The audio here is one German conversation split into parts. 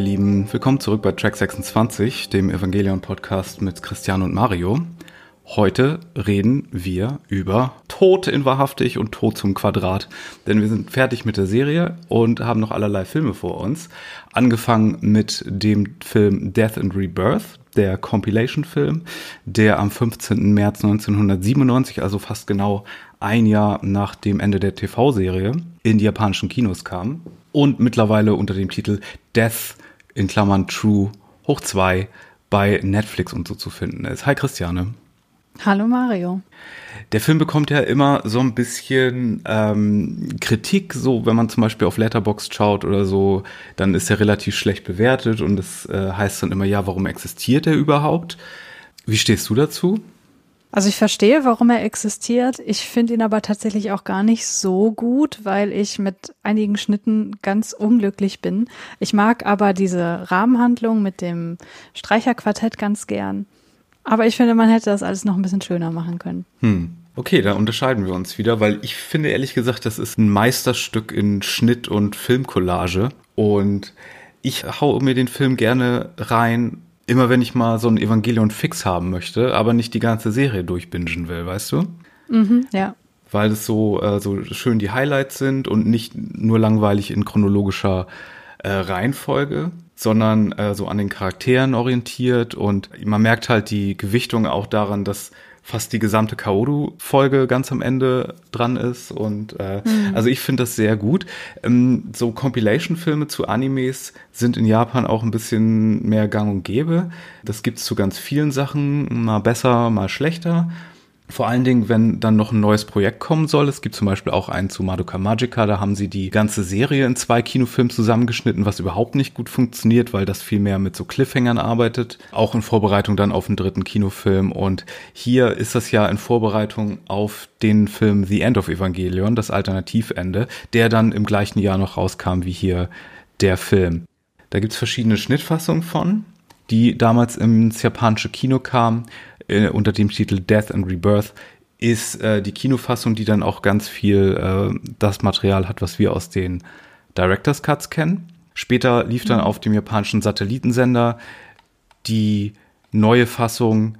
Ihr Lieben, willkommen zurück bei Track 26, dem Evangelion Podcast mit Christian und Mario. Heute reden wir über Tod in Wahrhaftig und Tod zum Quadrat, denn wir sind fertig mit der Serie und haben noch allerlei Filme vor uns. Angefangen mit dem Film Death and Rebirth, der Compilation-Film, der am 15. März 1997, also fast genau ein Jahr nach dem Ende der TV-Serie, in die japanischen Kinos kam und mittlerweile unter dem Titel Death in Klammern True hoch 2 bei Netflix und so zu finden ist. Hi Christiane. Hallo Mario. Der Film bekommt ja immer so ein bisschen ähm, Kritik, so wenn man zum Beispiel auf Letterboxd schaut oder so, dann ist er relativ schlecht bewertet und es äh, heißt dann immer, ja, warum existiert er überhaupt? Wie stehst du dazu? Also ich verstehe, warum er existiert. Ich finde ihn aber tatsächlich auch gar nicht so gut, weil ich mit einigen Schnitten ganz unglücklich bin. Ich mag aber diese Rahmenhandlung mit dem Streicherquartett ganz gern. Aber ich finde, man hätte das alles noch ein bisschen schöner machen können. Hm. Okay, da unterscheiden wir uns wieder, weil ich finde ehrlich gesagt, das ist ein Meisterstück in Schnitt und Filmcollage. Und ich hau mir den Film gerne rein, immer wenn ich mal so ein Evangelion fix haben möchte, aber nicht die ganze Serie durchbingen will, weißt du? Mhm, ja. Weil es so, äh, so schön die Highlights sind und nicht nur langweilig in chronologischer äh, Reihenfolge sondern äh, so an den Charakteren orientiert und man merkt halt die Gewichtung auch daran, dass fast die gesamte Kaoru-Folge ganz am Ende dran ist. Und äh, mhm. also ich finde das sehr gut. Ähm, so Compilation-Filme zu Animes sind in Japan auch ein bisschen mehr gang und gäbe. Das gibt's zu ganz vielen Sachen, mal besser, mal schlechter. Vor allen Dingen, wenn dann noch ein neues Projekt kommen soll. Es gibt zum Beispiel auch einen zu Madoka Magica, da haben sie die ganze Serie in zwei Kinofilmen zusammengeschnitten, was überhaupt nicht gut funktioniert, weil das viel mehr mit so Cliffhangern arbeitet. Auch in Vorbereitung dann auf einen dritten Kinofilm. Und hier ist das ja in Vorbereitung auf den Film The End of Evangelion, das Alternativende, der dann im gleichen Jahr noch rauskam wie hier der Film. Da gibt's verschiedene Schnittfassungen von, die damals ins japanische Kino kamen äh, unter dem Titel Death and Rebirth ist äh, die Kinofassung, die dann auch ganz viel äh, das Material hat, was wir aus den Director's Cuts kennen. Später lief dann mhm. auf dem japanischen Satellitensender die neue Fassung,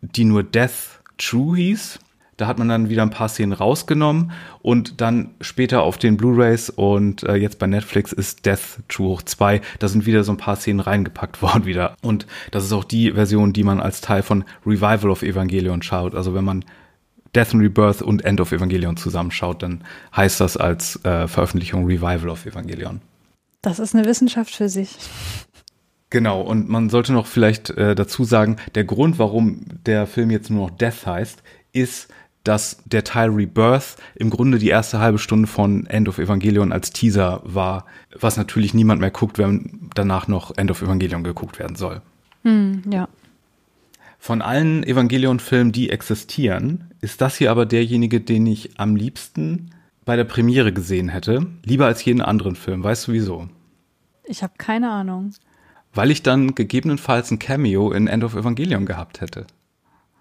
die nur Death True hieß. Da hat man dann wieder ein paar Szenen rausgenommen und dann später auf den Blu-rays und äh, jetzt bei Netflix ist Death True hoch 2. Da sind wieder so ein paar Szenen reingepackt worden wieder. Und das ist auch die Version, die man als Teil von Revival of Evangelion schaut. Also wenn man Death and Rebirth und End of Evangelion zusammenschaut, dann heißt das als äh, Veröffentlichung Revival of Evangelion. Das ist eine Wissenschaft für sich. Genau, und man sollte noch vielleicht äh, dazu sagen, der Grund, warum der Film jetzt nur noch Death heißt, ist, dass der Teil Rebirth im Grunde die erste halbe Stunde von End of Evangelion als Teaser war, was natürlich niemand mehr guckt, wenn danach noch End of Evangelion geguckt werden soll. Hm, ja. Von allen Evangelion-Filmen, die existieren, ist das hier aber derjenige, den ich am liebsten bei der Premiere gesehen hätte. Lieber als jeden anderen Film. Weißt du wieso? Ich habe keine Ahnung. Weil ich dann gegebenenfalls ein Cameo in End of Evangelion gehabt hätte.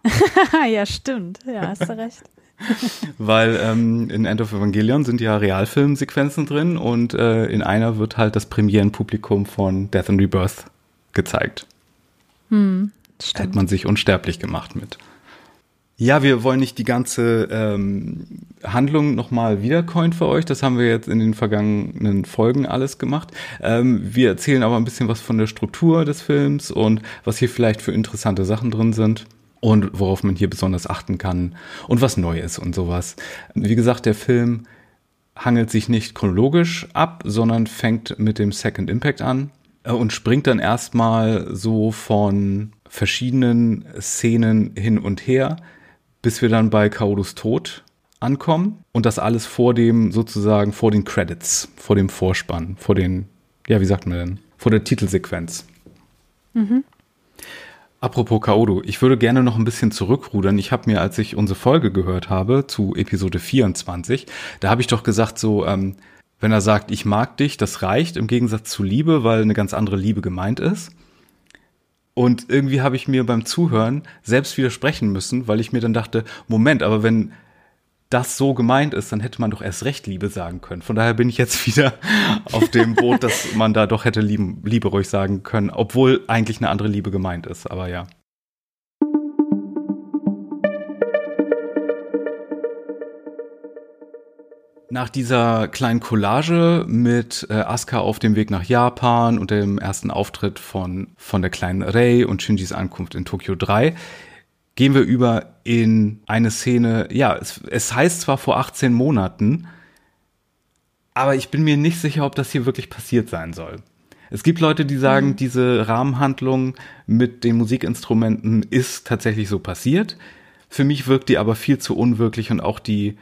ja, stimmt. Ja, hast du recht. Weil ähm, in End of Evangelion sind ja Realfilmsequenzen drin und äh, in einer wird halt das Premierenpublikum von Death and Rebirth gezeigt. Hm, stimmt. Hätte man sich unsterblich gemacht mit. Ja, wir wollen nicht die ganze ähm, Handlung nochmal wiedercoin für euch. Das haben wir jetzt in den vergangenen Folgen alles gemacht. Ähm, wir erzählen aber ein bisschen was von der Struktur des Films und was hier vielleicht für interessante Sachen drin sind und worauf man hier besonders achten kann und was neu ist und sowas. Wie gesagt, der Film hangelt sich nicht chronologisch ab, sondern fängt mit dem Second Impact an äh, und springt dann erstmal so von verschiedenen Szenen hin und her, bis wir dann bei Kaorus Tod ankommen und das alles vor dem sozusagen vor den Credits, vor dem Vorspann, vor den, ja, wie sagt man denn, vor der Titelsequenz. Mhm. Apropos Kaoru, ich würde gerne noch ein bisschen zurückrudern. Ich habe mir, als ich unsere Folge gehört habe zu Episode 24, da habe ich doch gesagt, so, ähm, wenn er sagt, ich mag dich, das reicht im Gegensatz zu Liebe, weil eine ganz andere Liebe gemeint ist. Und irgendwie habe ich mir beim Zuhören selbst widersprechen müssen, weil ich mir dann dachte, Moment, aber wenn das so gemeint ist, dann hätte man doch erst recht Liebe sagen können. Von daher bin ich jetzt wieder auf dem Boot, dass man da doch hätte Liebe, Liebe ruhig sagen können, obwohl eigentlich eine andere Liebe gemeint ist. Aber ja. Nach dieser kleinen Collage mit äh, Asuka auf dem Weg nach Japan und dem ersten Auftritt von, von der kleinen Rei und Shinjis Ankunft in Tokio 3 gehen wir über in eine Szene, ja, es, es heißt zwar vor 18 Monaten, aber ich bin mir nicht sicher, ob das hier wirklich passiert sein soll. Es gibt Leute, die sagen, mhm. diese Rahmenhandlung mit den Musikinstrumenten ist tatsächlich so passiert. Für mich wirkt die aber viel zu unwirklich und auch die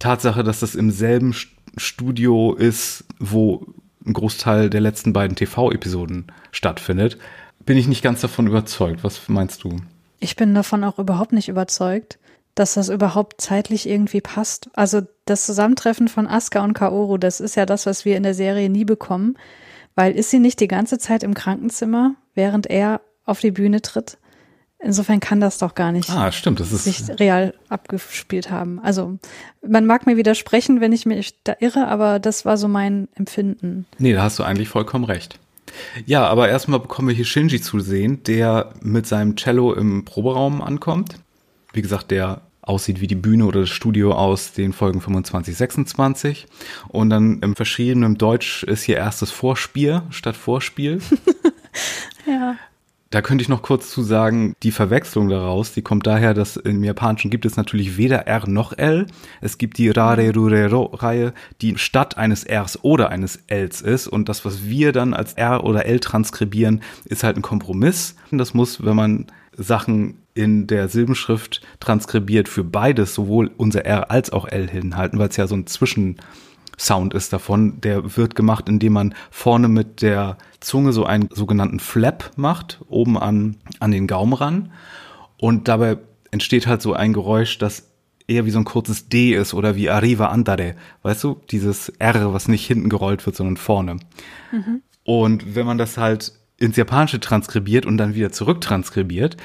Tatsache, dass das im selben Studio ist, wo ein Großteil der letzten beiden TV-Episoden stattfindet, bin ich nicht ganz davon überzeugt. Was meinst du? Ich bin davon auch überhaupt nicht überzeugt, dass das überhaupt zeitlich irgendwie passt. Also das Zusammentreffen von Asuka und Kaoru, das ist ja das, was wir in der Serie nie bekommen, weil ist sie nicht die ganze Zeit im Krankenzimmer, während er auf die Bühne tritt? Insofern kann das doch gar nicht ah, stimmt, das ist sich real abgespielt haben. Also man mag mir widersprechen, wenn ich mich da irre, aber das war so mein Empfinden. Nee, da hast du eigentlich vollkommen recht. Ja, aber erstmal bekommen wir hier Shinji zu sehen, der mit seinem Cello im Proberaum ankommt. Wie gesagt, der aussieht wie die Bühne oder das Studio aus den Folgen 25, 26. Und dann im verschiedenen Deutsch ist hier erstes Vorspiel statt Vorspiel. ja. Da könnte ich noch kurz zu sagen, die Verwechslung daraus, die kommt daher, dass im Japanischen gibt es natürlich weder R noch L. Es gibt die Rare Rurero Reihe, die statt eines Rs oder eines Ls ist. Und das, was wir dann als R oder L transkribieren, ist halt ein Kompromiss. Das muss, wenn man Sachen in der Silbenschrift transkribiert, für beides, sowohl unser R als auch L hinhalten, weil es ja so ein Zwischen Sound ist davon. Der wird gemacht, indem man vorne mit der Zunge so einen sogenannten Flap macht, oben an, an den Gaumen ran. Und dabei entsteht halt so ein Geräusch, das eher wie so ein kurzes D ist oder wie Arriva Andare. Weißt du, dieses R, was nicht hinten gerollt wird, sondern vorne. Mhm. Und wenn man das halt ins Japanische transkribiert und dann wieder zurücktranskribiert,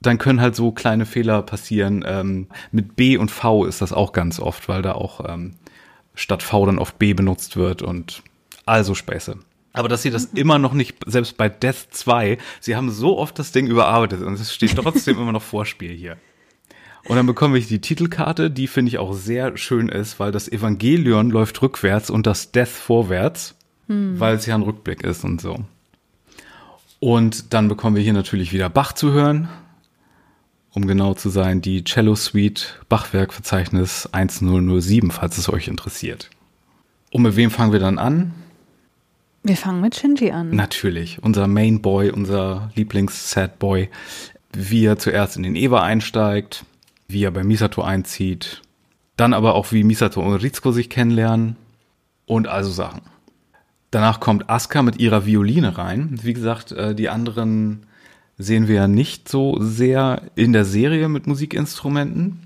dann können halt so kleine Fehler passieren. Ähm, mit B und V ist das auch ganz oft, weil da auch ähm, statt V dann oft B benutzt wird und also Späße. Aber dass sie das mhm. immer noch nicht, selbst bei Death 2, sie haben so oft das Ding überarbeitet und es steht trotzdem immer noch Vorspiel hier. Und dann bekomme ich die Titelkarte, die finde ich auch sehr schön ist, weil das Evangelion läuft rückwärts und das Death vorwärts, hm. weil es ja ein Rückblick ist und so. Und dann bekommen wir hier natürlich wieder Bach zu hören um genau zu sein, die Cello Suite Bachwerkverzeichnis 1007, falls es euch interessiert. Und mit wem fangen wir dann an? Wir fangen mit Shinji an. Natürlich, unser Main Boy, unser Lieblings-Sad Boy, wie er zuerst in den Eva einsteigt, wie er bei Misato einzieht, dann aber auch wie Misato und Ritsuko sich kennenlernen und also Sachen. Danach kommt Asuka mit ihrer Violine rein. Wie gesagt, äh, die anderen sehen wir ja nicht so sehr in der Serie mit Musikinstrumenten.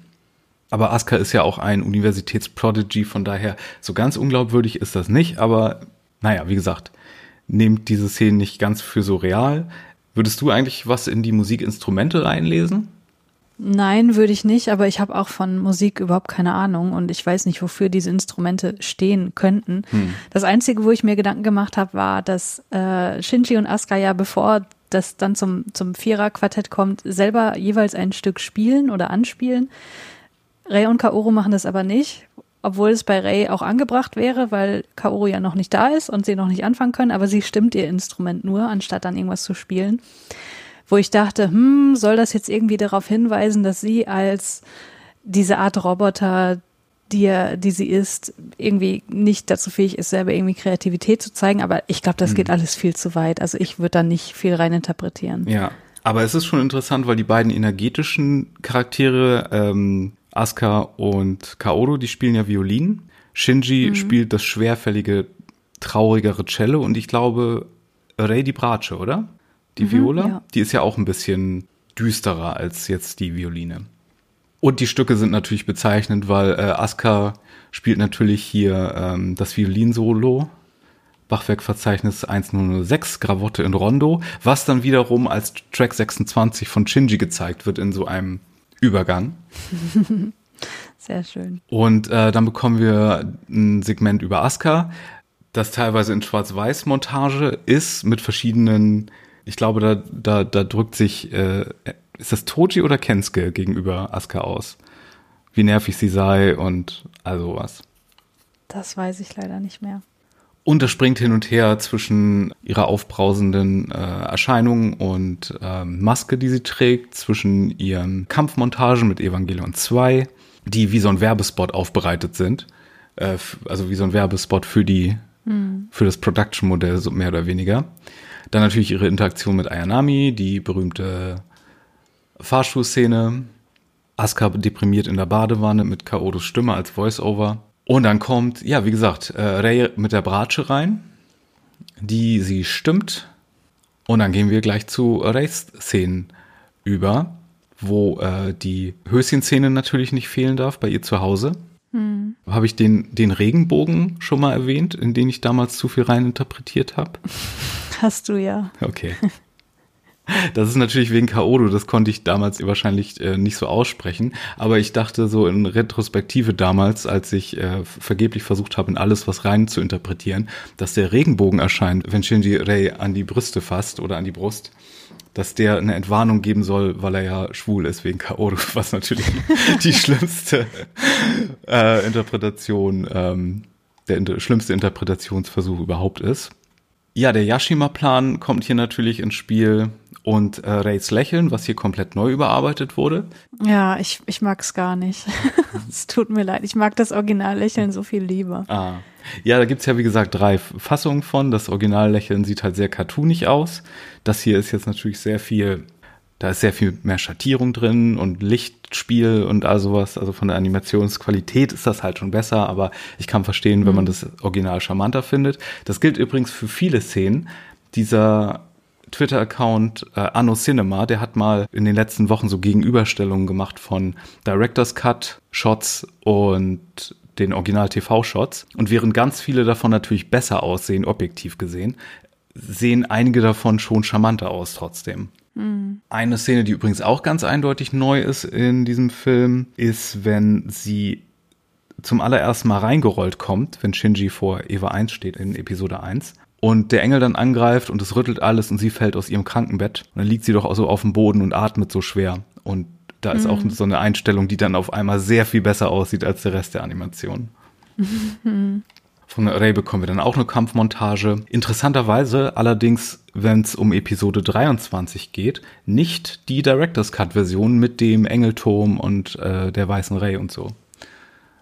Aber Asuka ist ja auch ein Universitätsprodigy, von daher so ganz unglaubwürdig ist das nicht. Aber naja, wie gesagt, nehmt diese Szenen nicht ganz für so real. Würdest du eigentlich was in die Musikinstrumente reinlesen? Nein, würde ich nicht, aber ich habe auch von Musik überhaupt keine Ahnung und ich weiß nicht, wofür diese Instrumente stehen könnten. Hm. Das Einzige, wo ich mir Gedanken gemacht habe, war, dass äh, Shinji und Asuka ja, bevor das dann zum, zum Vierer-Quartett kommt, selber jeweils ein Stück spielen oder anspielen. Ray und Kaoru machen das aber nicht, obwohl es bei Ray auch angebracht wäre, weil Kaoru ja noch nicht da ist und sie noch nicht anfangen können, aber sie stimmt ihr Instrument nur, anstatt dann irgendwas zu spielen. Wo ich dachte, hm, soll das jetzt irgendwie darauf hinweisen, dass sie als diese Art Roboter die, er, die sie ist, irgendwie nicht dazu fähig ist, selber irgendwie Kreativität zu zeigen. Aber ich glaube, das mhm. geht alles viel zu weit. Also ich würde da nicht viel rein interpretieren. Ja, aber es ist schon interessant, weil die beiden energetischen Charaktere, ähm, Asuka und Kaoru, die spielen ja Violin. Shinji mhm. spielt das schwerfällige, traurigere Cello und ich glaube, Rei die Brace, oder? Die mhm, Viola? Ja. Die ist ja auch ein bisschen düsterer als jetzt die Violine. Und die Stücke sind natürlich bezeichnend, weil äh, Aska spielt natürlich hier ähm, das Violinsolo. Bachwerkverzeichnis 106, Gravotte in Rondo, was dann wiederum als Track 26 von Shinji gezeigt wird in so einem Übergang. Sehr schön. Und äh, dann bekommen wir ein Segment über Asuka, das teilweise in Schwarz-Weiß-Montage ist mit verschiedenen, ich glaube, da, da, da drückt sich, äh, ist das Toji oder Kensuke gegenüber Asuka aus? Wie nervig sie sei und all sowas. Das weiß ich leider nicht mehr. Und das springt hin und her zwischen ihrer aufbrausenden äh, Erscheinung und ähm, Maske, die sie trägt, zwischen ihren Kampfmontagen mit Evangelion 2, die wie so ein Werbespot aufbereitet sind. Äh, also wie so ein Werbespot für die, hm. für das Production-Modell, so mehr oder weniger. Dann natürlich ihre Interaktion mit Ayanami, die berühmte Fahrstuhlszene. Asuka deprimiert in der Badewanne mit Kaodos Stimme als Voice-Over. Und dann kommt, ja, wie gesagt, äh, Ray mit der Bratsche rein, die sie stimmt. Und dann gehen wir gleich zu Rays Szenen über, wo äh, die Höschenszene natürlich nicht fehlen darf bei ihr zu Hause. Hm. Habe ich den, den Regenbogen schon mal erwähnt, in den ich damals zu viel rein interpretiert habe? Hast du ja. Okay. Das ist natürlich wegen Kaodo, das konnte ich damals wahrscheinlich äh, nicht so aussprechen. Aber ich dachte so in Retrospektive damals, als ich äh, vergeblich versucht habe, in alles was rein zu interpretieren, dass der Regenbogen erscheint, wenn Shinji Rei an die Brüste fasst oder an die Brust, dass der eine Entwarnung geben soll, weil er ja schwul ist wegen Kaodo, was natürlich die schlimmste äh, Interpretation, ähm, der inter schlimmste Interpretationsversuch überhaupt ist. Ja, der Yashima-Plan kommt hier natürlich ins Spiel und äh, Rays Lächeln, was hier komplett neu überarbeitet wurde. Ja, ich, ich mag es gar nicht. es tut mir leid. Ich mag das Originallächeln so viel lieber. Ah. Ja, da gibt's ja wie gesagt drei Fassungen von. Das Originallächeln sieht halt sehr cartoonig aus. Das hier ist jetzt natürlich sehr viel, da ist sehr viel mehr Schattierung drin und Lichtspiel und all sowas. Also von der Animationsqualität ist das halt schon besser, aber ich kann verstehen, mhm. wenn man mhm. das Original charmanter findet. Das gilt übrigens für viele Szenen. Dieser Twitter-Account äh, Anno Cinema, der hat mal in den letzten Wochen so Gegenüberstellungen gemacht von Director's Cut Shots und den Original-TV-Shots. Und während ganz viele davon natürlich besser aussehen, objektiv gesehen, sehen einige davon schon charmanter aus trotzdem. Mhm. Eine Szene, die übrigens auch ganz eindeutig neu ist in diesem Film, ist, wenn sie zum allerersten Mal reingerollt kommt, wenn Shinji vor Eva 1 steht in Episode 1 und der Engel dann angreift und es rüttelt alles und sie fällt aus ihrem Krankenbett. Und dann liegt sie doch auch so auf dem Boden und atmet so schwer. Und da ist mhm. auch so eine Einstellung, die dann auf einmal sehr viel besser aussieht als der Rest der Animation. Mhm. Von Ray bekommen wir dann auch eine Kampfmontage. Interessanterweise allerdings, wenn es um Episode 23 geht, nicht die Director's Cut-Version mit dem Engelturm und äh, der weißen Ray und so.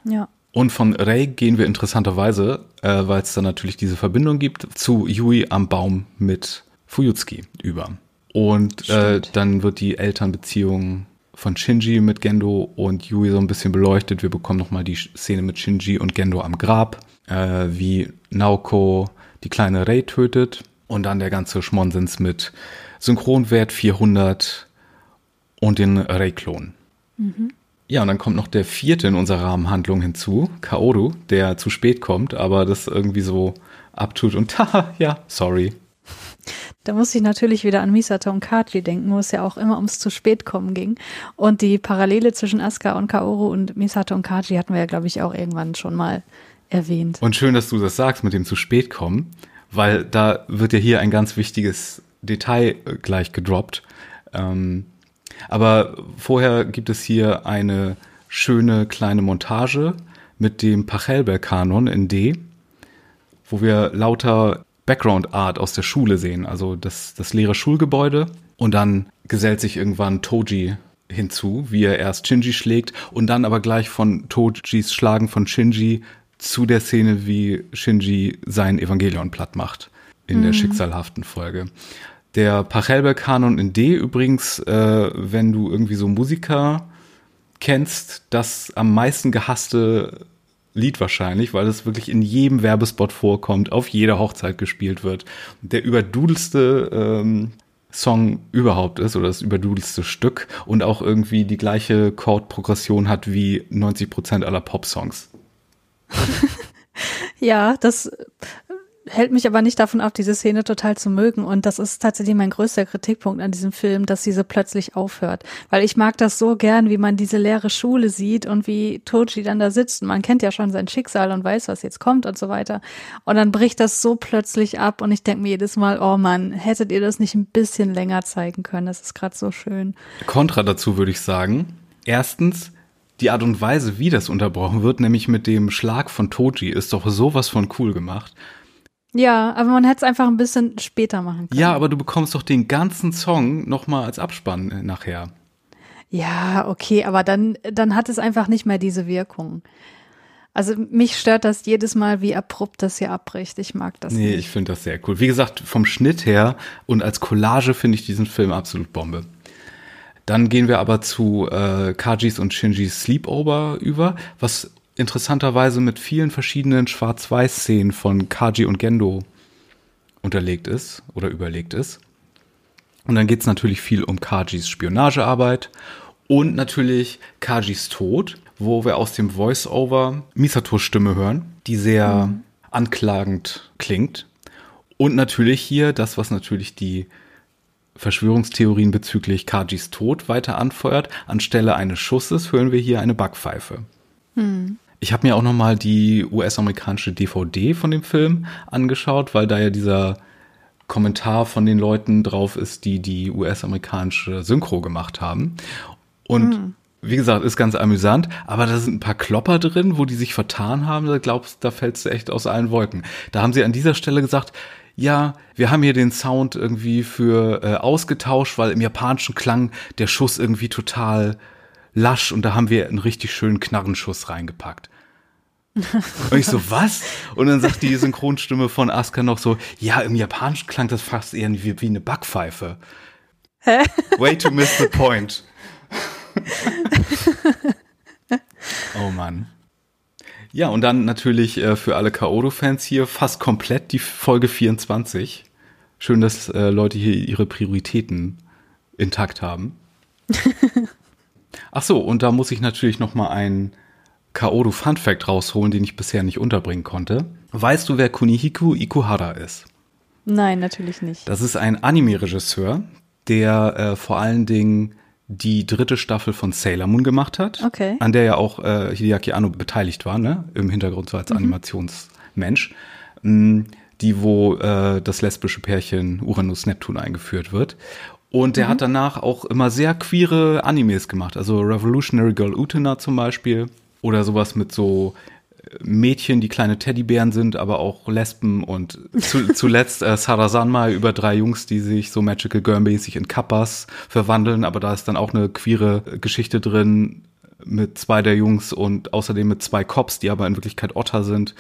Ja. Und von Rei gehen wir interessanterweise, äh, weil es da natürlich diese Verbindung gibt, zu Yui am Baum mit Fuyutsuki über. Und äh, dann wird die Elternbeziehung von Shinji mit Gendo und Yui so ein bisschen beleuchtet. Wir bekommen nochmal die Szene mit Shinji und Gendo am Grab, äh, wie Naoko die kleine Rei tötet. Und dann der ganze Schmonsens mit Synchronwert 400 und den Rei-Klon. Mhm. Ja, und dann kommt noch der vierte in unserer Rahmenhandlung hinzu, Kaoru, der zu spät kommt, aber das irgendwie so abtut und haha, ja, sorry. Da muss ich natürlich wieder an Misato und Kaji denken, wo es ja auch immer ums zu spät kommen ging. Und die Parallele zwischen Asuka und Kaoru und Misato und Kaji hatten wir ja, glaube ich, auch irgendwann schon mal erwähnt. Und schön, dass du das sagst mit dem zu spät kommen, weil da wird ja hier ein ganz wichtiges Detail gleich gedroppt. Ähm, aber vorher gibt es hier eine schöne kleine Montage mit dem Pachelbel-Kanon in D, wo wir lauter Background Art aus der Schule sehen, also das, das leere Schulgebäude. Und dann gesellt sich irgendwann Toji hinzu, wie er erst Shinji schlägt und dann aber gleich von Tojis Schlagen von Shinji zu der Szene, wie Shinji sein Evangelion platt macht in mhm. der schicksalhaften Folge. Der Pachelbel-Kanon in D übrigens, äh, wenn du irgendwie so Musiker kennst, das am meisten gehasste Lied wahrscheinlich, weil es wirklich in jedem Werbespot vorkommt, auf jeder Hochzeit gespielt wird. Der überdudelste ähm, Song überhaupt ist oder das überdudelste Stück und auch irgendwie die gleiche Chordprogression hat wie 90 Prozent aller Pop-Songs. ja, das hält mich aber nicht davon ab, diese Szene total zu mögen. Und das ist tatsächlich mein größter Kritikpunkt an diesem Film, dass diese plötzlich aufhört. Weil ich mag das so gern, wie man diese leere Schule sieht und wie Toji dann da sitzt. Man kennt ja schon sein Schicksal und weiß, was jetzt kommt und so weiter. Und dann bricht das so plötzlich ab und ich denke mir jedes Mal, oh Mann, hättet ihr das nicht ein bisschen länger zeigen können? Das ist gerade so schön. Kontra dazu würde ich sagen. Erstens, die Art und Weise, wie das unterbrochen wird, nämlich mit dem Schlag von Toji, ist doch sowas von cool gemacht. Ja, aber man hätte es einfach ein bisschen später machen können. Ja, aber du bekommst doch den ganzen Song nochmal als Abspann äh, nachher. Ja, okay, aber dann, dann hat es einfach nicht mehr diese Wirkung. Also mich stört das jedes Mal, wie abrupt das hier abbricht. Ich mag das nee, nicht. ich finde das sehr cool. Wie gesagt, vom Schnitt her und als Collage finde ich diesen Film absolut Bombe. Dann gehen wir aber zu äh, Kajis und Shinjis Sleepover über, was interessanterweise mit vielen verschiedenen Schwarz-Weiß-Szenen von Kaji und Gendo unterlegt ist oder überlegt ist. Und dann geht es natürlich viel um Kajis Spionagearbeit und natürlich Kajis Tod, wo wir aus dem Voice-Over Misatos Stimme hören, die sehr mhm. anklagend klingt. Und natürlich hier das, was natürlich die Verschwörungstheorien bezüglich Kajis Tod weiter anfeuert. Anstelle eines Schusses hören wir hier eine Backpfeife. Hm. Ich habe mir auch noch mal die US-amerikanische DVD von dem Film angeschaut, weil da ja dieser Kommentar von den Leuten drauf ist, die die US-amerikanische Synchro gemacht haben. Und hm. wie gesagt, ist ganz amüsant, aber da sind ein paar Klopper drin, wo die sich vertan haben. Da glaubst, da fällst du echt aus allen Wolken. Da haben sie an dieser Stelle gesagt, ja, wir haben hier den Sound irgendwie für äh, ausgetauscht, weil im japanischen klang der Schuss irgendwie total lasch und da haben wir einen richtig schönen Knarrenschuss reingepackt. und ich so, was? Und dann sagt die Synchronstimme von Asuka noch so, ja, im Japanischen klang das fast eher wie, wie eine Backpfeife. Hä? Way to miss the point. oh Mann. Ja, und dann natürlich äh, für alle Kaoru-Fans hier fast komplett die Folge 24. Schön, dass äh, Leute hier ihre Prioritäten intakt haben. Ach so, und da muss ich natürlich noch mal einen Kaoru Fun Fact rausholen, den ich bisher nicht unterbringen konnte. Weißt du, wer Kunihiku Ikuhara ist? Nein, natürlich nicht. Das ist ein Anime-Regisseur, der äh, vor allen Dingen die dritte Staffel von Sailor Moon gemacht hat, okay. an der ja auch äh, Hideaki Anno beteiligt war, ne? im Hintergrund so als mhm. Animationsmensch, mh, mm, die wo äh, das lesbische Pärchen Uranus Neptun eingeführt wird. Und der mhm. hat danach auch immer sehr queere Animes gemacht, also Revolutionary Girl Utena zum Beispiel oder sowas mit so Mädchen, die kleine Teddybären sind, aber auch Lesben und zu, zuletzt äh, Sarah Sanma über drei Jungs, die sich so Magical Girl-mäßig in Kappas verwandeln, aber da ist dann auch eine queere Geschichte drin mit zwei der Jungs und außerdem mit zwei Cops, die aber in Wirklichkeit Otter sind.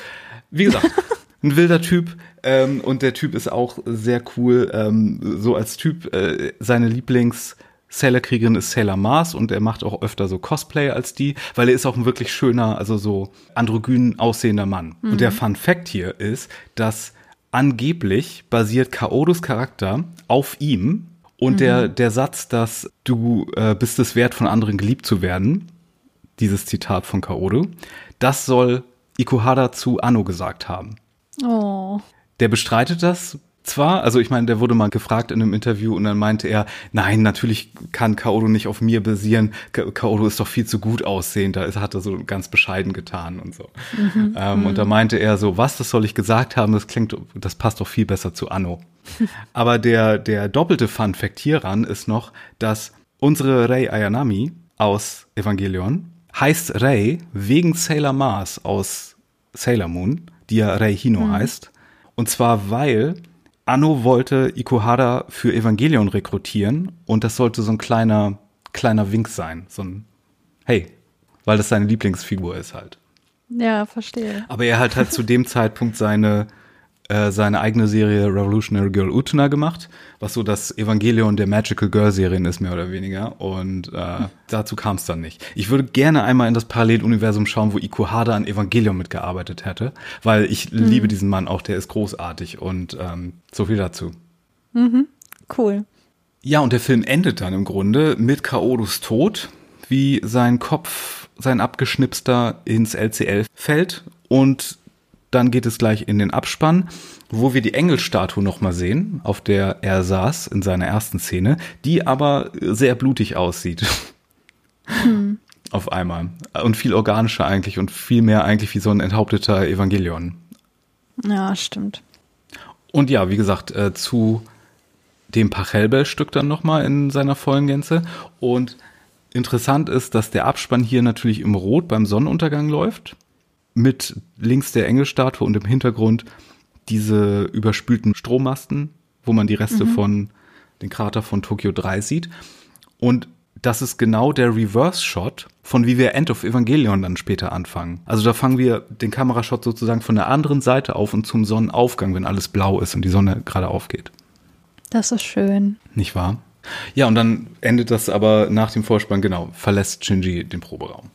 Wie gesagt, ein wilder Typ ähm, und der Typ ist auch sehr cool, ähm, so als Typ äh, seine Lieblings- Sailor-Kriegerin ist Sailor Mars und er macht auch öfter so Cosplay als die, weil er ist auch ein wirklich schöner, also so androgyn aussehender Mann. Mhm. Und der Fun Fact hier ist, dass angeblich basiert Kaodos Charakter auf ihm und mhm. der, der Satz, dass du äh, bist es wert, von anderen geliebt zu werden, dieses Zitat von Kaodo, das soll Ikuhara zu Anno gesagt haben. Oh. Der bestreitet das zwar, also ich meine, der wurde mal gefragt in einem Interview und dann meinte er, nein, natürlich kann Kaoru nicht auf mir basieren. Ka Kaoru ist doch viel zu gut aussehend, da hat er so ganz bescheiden getan und so. Mhm, ähm, mhm. Und da meinte er so, was, das soll ich gesagt haben, das klingt, das passt doch viel besser zu Anno. Aber der, der doppelte Fun Fact hieran ist noch, dass unsere Rei Ayanami aus Evangelion heißt Rei wegen Sailor Mars aus Sailor Moon, die ja Rei Hino mhm. heißt. Und zwar, weil Anno wollte Ikuhara für Evangelion rekrutieren und das sollte so ein kleiner, kleiner Wink sein. So ein, hey, weil das seine Lieblingsfigur ist halt. Ja, verstehe. Aber er hat halt zu dem Zeitpunkt seine äh, seine eigene Serie Revolutionary Girl Utena gemacht, was so das Evangelion der Magical Girl Serien ist, mehr oder weniger. Und äh, dazu kam es dann nicht. Ich würde gerne einmal in das Paralleluniversum schauen, wo Ikuhara an Evangelion mitgearbeitet hätte, weil ich mhm. liebe diesen Mann auch, der ist großartig und ähm, so viel dazu. Mhm. Cool. Ja, und der Film endet dann im Grunde mit Kaodus Tod, wie sein Kopf, sein abgeschnipster ins LCL fällt und dann geht es gleich in den Abspann, wo wir die Engelstatue nochmal sehen, auf der er saß in seiner ersten Szene, die aber sehr blutig aussieht. Hm. auf einmal. Und viel organischer eigentlich und viel mehr eigentlich wie so ein enthaupteter Evangelion. Ja, stimmt. Und ja, wie gesagt, äh, zu dem Pachelbel-Stück dann nochmal in seiner vollen Gänze. Und interessant ist, dass der Abspann hier natürlich im Rot beim Sonnenuntergang läuft. Mit links der Engelstatue und im Hintergrund diese überspülten Strommasten, wo man die Reste mhm. von den Krater von Tokio 3 sieht. Und das ist genau der Reverse-Shot, von wie wir End of Evangelion dann später anfangen. Also da fangen wir den Kamerashot sozusagen von der anderen Seite auf und zum Sonnenaufgang, wenn alles blau ist und die Sonne gerade aufgeht. Das ist schön. Nicht wahr? Ja, und dann endet das aber nach dem Vorspann, genau, verlässt Shinji den Proberaum.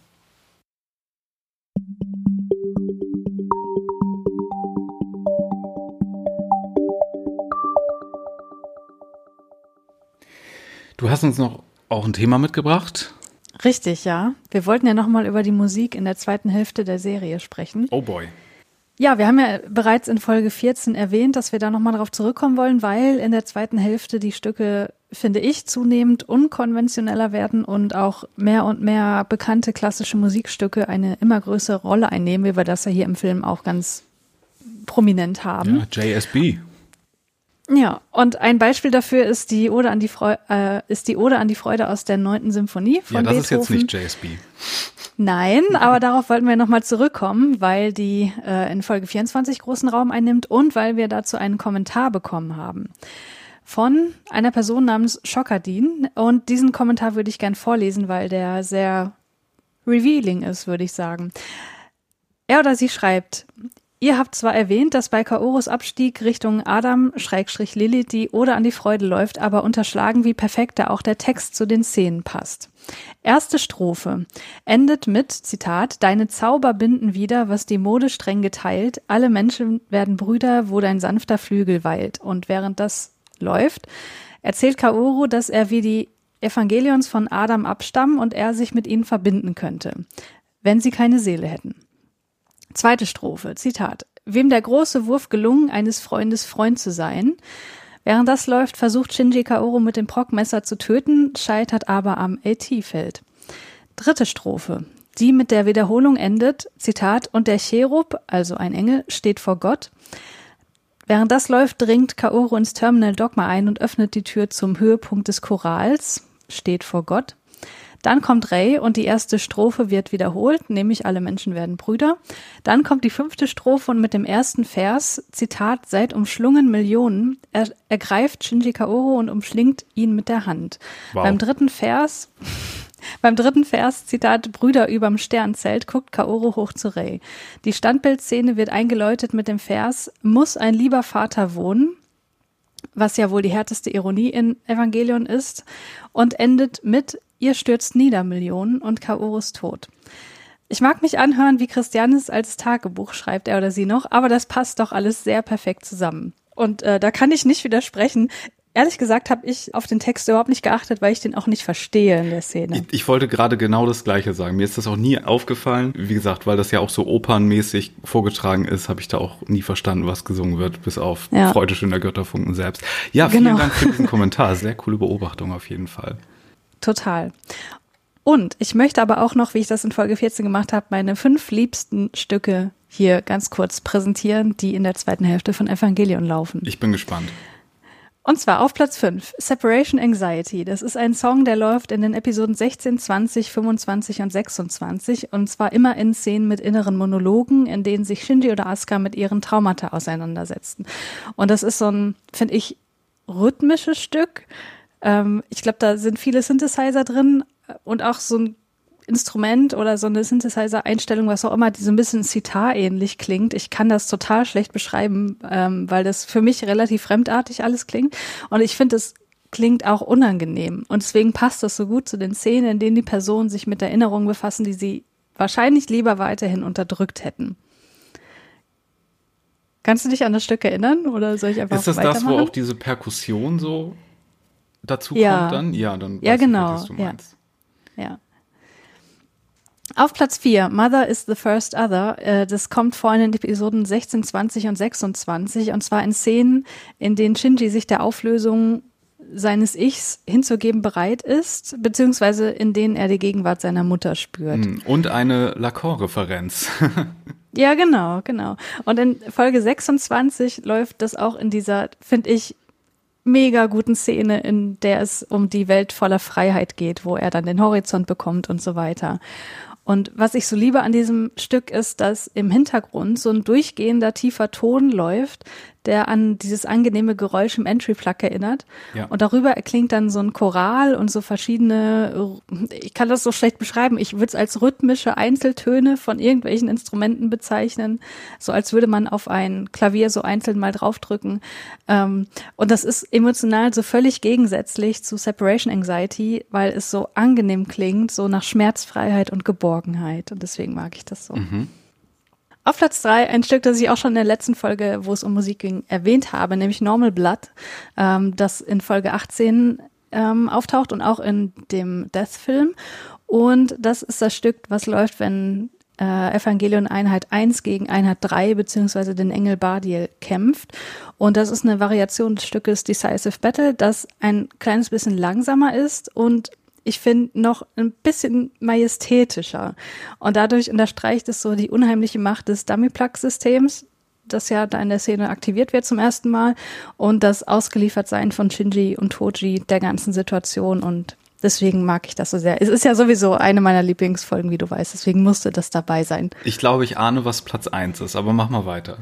Du hast uns noch auch ein Thema mitgebracht. Richtig, ja. Wir wollten ja nochmal über die Musik in der zweiten Hälfte der Serie sprechen. Oh boy. Ja, wir haben ja bereits in Folge 14 erwähnt, dass wir da nochmal drauf zurückkommen wollen, weil in der zweiten Hälfte die Stücke, finde ich, zunehmend unkonventioneller werden und auch mehr und mehr bekannte klassische Musikstücke eine immer größere Rolle einnehmen, wie wir das ja hier im Film auch ganz prominent haben. Ja, JSB. Ja, und ein Beispiel dafür ist die Ode an die, Freude, äh, ist die Ode an die Freude aus der neunten Symphonie von Ja, das Beethoven. ist jetzt nicht JSB. Nein, aber darauf wollten wir nochmal zurückkommen, weil die äh, in Folge 24 großen Raum einnimmt und weil wir dazu einen Kommentar bekommen haben von einer Person namens Schokadin. Und diesen Kommentar würde ich gern vorlesen, weil der sehr revealing ist, würde ich sagen. Er oder sie schreibt, Ihr habt zwar erwähnt, dass bei Kaoros Abstieg Richtung Adam Schrägstrich Lilith die Ode an die Freude läuft, aber unterschlagen, wie perfekt da auch der Text zu den Szenen passt. Erste Strophe endet mit, Zitat, Deine Zauber binden wieder, was die Mode streng geteilt, alle Menschen werden Brüder, wo dein sanfter Flügel weilt. Und während das läuft, erzählt Kaoru, dass er wie die Evangelions von Adam abstammen und er sich mit ihnen verbinden könnte, wenn sie keine Seele hätten. Zweite Strophe, Zitat. Wem der große Wurf gelungen, eines Freundes Freund zu sein. Während das läuft, versucht Shinji Kaoru mit dem Prockmesser zu töten, scheitert aber am AT-Feld. Dritte Strophe, die mit der Wiederholung endet, Zitat, und der Cherub, also ein Engel, steht vor Gott. Während das läuft, dringt Kaoru ins Terminal Dogma ein und öffnet die Tür zum Höhepunkt des Chorals, steht vor Gott. Dann kommt Ray und die erste Strophe wird wiederholt, nämlich alle Menschen werden Brüder. Dann kommt die fünfte Strophe und mit dem ersten Vers, Zitat, seit umschlungen Millionen, er, ergreift Shinji Kaoru und umschlingt ihn mit der Hand. Wow. Beim dritten Vers, beim dritten Vers, Zitat, Brüder überm Sternzelt, guckt Kaoru hoch zu Ray. Die Standbildszene wird eingeläutet mit dem Vers, muss ein lieber Vater wohnen, was ja wohl die härteste Ironie in Evangelion ist, und endet mit Ihr stürzt nieder Millionen und Kaorus tot. Ich mag mich anhören, wie Christianis als Tagebuch schreibt, er oder sie noch, aber das passt doch alles sehr perfekt zusammen. Und äh, da kann ich nicht widersprechen. Ehrlich gesagt habe ich auf den Text überhaupt nicht geachtet, weil ich den auch nicht verstehe in der Szene. Ich, ich, wollte gerade genau das Gleiche sagen. Mir ist das auch nie aufgefallen. Wie gesagt, weil das ja auch so opernmäßig vorgetragen ist, habe ich da auch nie verstanden, was gesungen wird, bis auf ja. Freude schöner Götterfunken selbst. Ja, vielen genau. Dank für diesen Kommentar. Sehr coole Beobachtung auf jeden Fall. Total. Und ich möchte aber auch noch, wie ich das in Folge 14 gemacht habe, meine fünf liebsten Stücke hier ganz kurz präsentieren, die in der zweiten Hälfte von Evangelion laufen. Ich bin gespannt. Und zwar auf Platz 5, Separation Anxiety. Das ist ein Song, der läuft in den Episoden 16, 20, 25 und 26 und zwar immer in Szenen mit inneren Monologen, in denen sich Shinji oder Asuka mit ihren Traumata auseinandersetzen. Und das ist so ein, finde ich, rhythmisches Stück, ähm, ich glaube, da sind viele Synthesizer drin und auch so ein Instrument oder so eine Synthesizer-Einstellung, was auch immer, die so ein bisschen Sitar-ähnlich klingt. Ich kann das total schlecht beschreiben, ähm, weil das für mich relativ fremdartig alles klingt. Und ich finde, es klingt auch unangenehm. Und deswegen passt das so gut zu den Szenen, in denen die Personen sich mit Erinnerungen befassen, die sie wahrscheinlich lieber weiterhin unterdrückt hätten. Kannst du dich an das Stück erinnern oder soll ich einfach Ist das das, wo auch diese Perkussion so dazu ja. kommt dann? Ja, dann ja, genau. Ich, was du meinst. Ja. ja. Auf Platz 4, Mother is the First Other. Äh, das kommt vor in den Episoden 16, 20 und 26 und zwar in Szenen, in denen Shinji sich der Auflösung seines Ichs hinzugeben bereit ist, beziehungsweise in denen er die Gegenwart seiner Mutter spürt. Hm, und eine Lacan-Referenz. ja, genau, genau. Und in Folge 26 läuft das auch in dieser, finde ich, mega guten Szene, in der es um die Welt voller Freiheit geht, wo er dann den Horizont bekommt und so weiter. Und was ich so liebe an diesem Stück ist, dass im Hintergrund so ein durchgehender tiefer Ton läuft, der an dieses angenehme Geräusch im Entry-Plug erinnert. Ja. Und darüber erklingt dann so ein Choral und so verschiedene, ich kann das so schlecht beschreiben, ich würde es als rhythmische Einzeltöne von irgendwelchen Instrumenten bezeichnen, so als würde man auf ein Klavier so einzeln mal draufdrücken. Ähm, und das ist emotional so völlig gegensätzlich zu Separation Anxiety, weil es so angenehm klingt, so nach Schmerzfreiheit und Geborgenheit. Und deswegen mag ich das so. Mhm. Auf Platz drei ein Stück, das ich auch schon in der letzten Folge, wo es um Musik ging, erwähnt habe, nämlich Normal Blood, ähm, das in Folge 18 ähm, auftaucht und auch in dem Death-Film. Und das ist das Stück, was läuft, wenn äh, Evangelion Einheit 1 gegen Einheit 3 beziehungsweise den Engel Bardiel kämpft. Und das ist eine Variation des Stückes Decisive Battle, das ein kleines bisschen langsamer ist und ich finde, noch ein bisschen majestätischer. Und dadurch unterstreicht es so die unheimliche Macht des Dummy-Plug-Systems, das ja da in der Szene aktiviert wird zum ersten Mal und das Ausgeliefertsein von Shinji und Toji der ganzen Situation und deswegen mag ich das so sehr. Es ist ja sowieso eine meiner Lieblingsfolgen, wie du weißt, deswegen musste das dabei sein. Ich glaube, ich ahne, was Platz eins ist, aber mach mal weiter.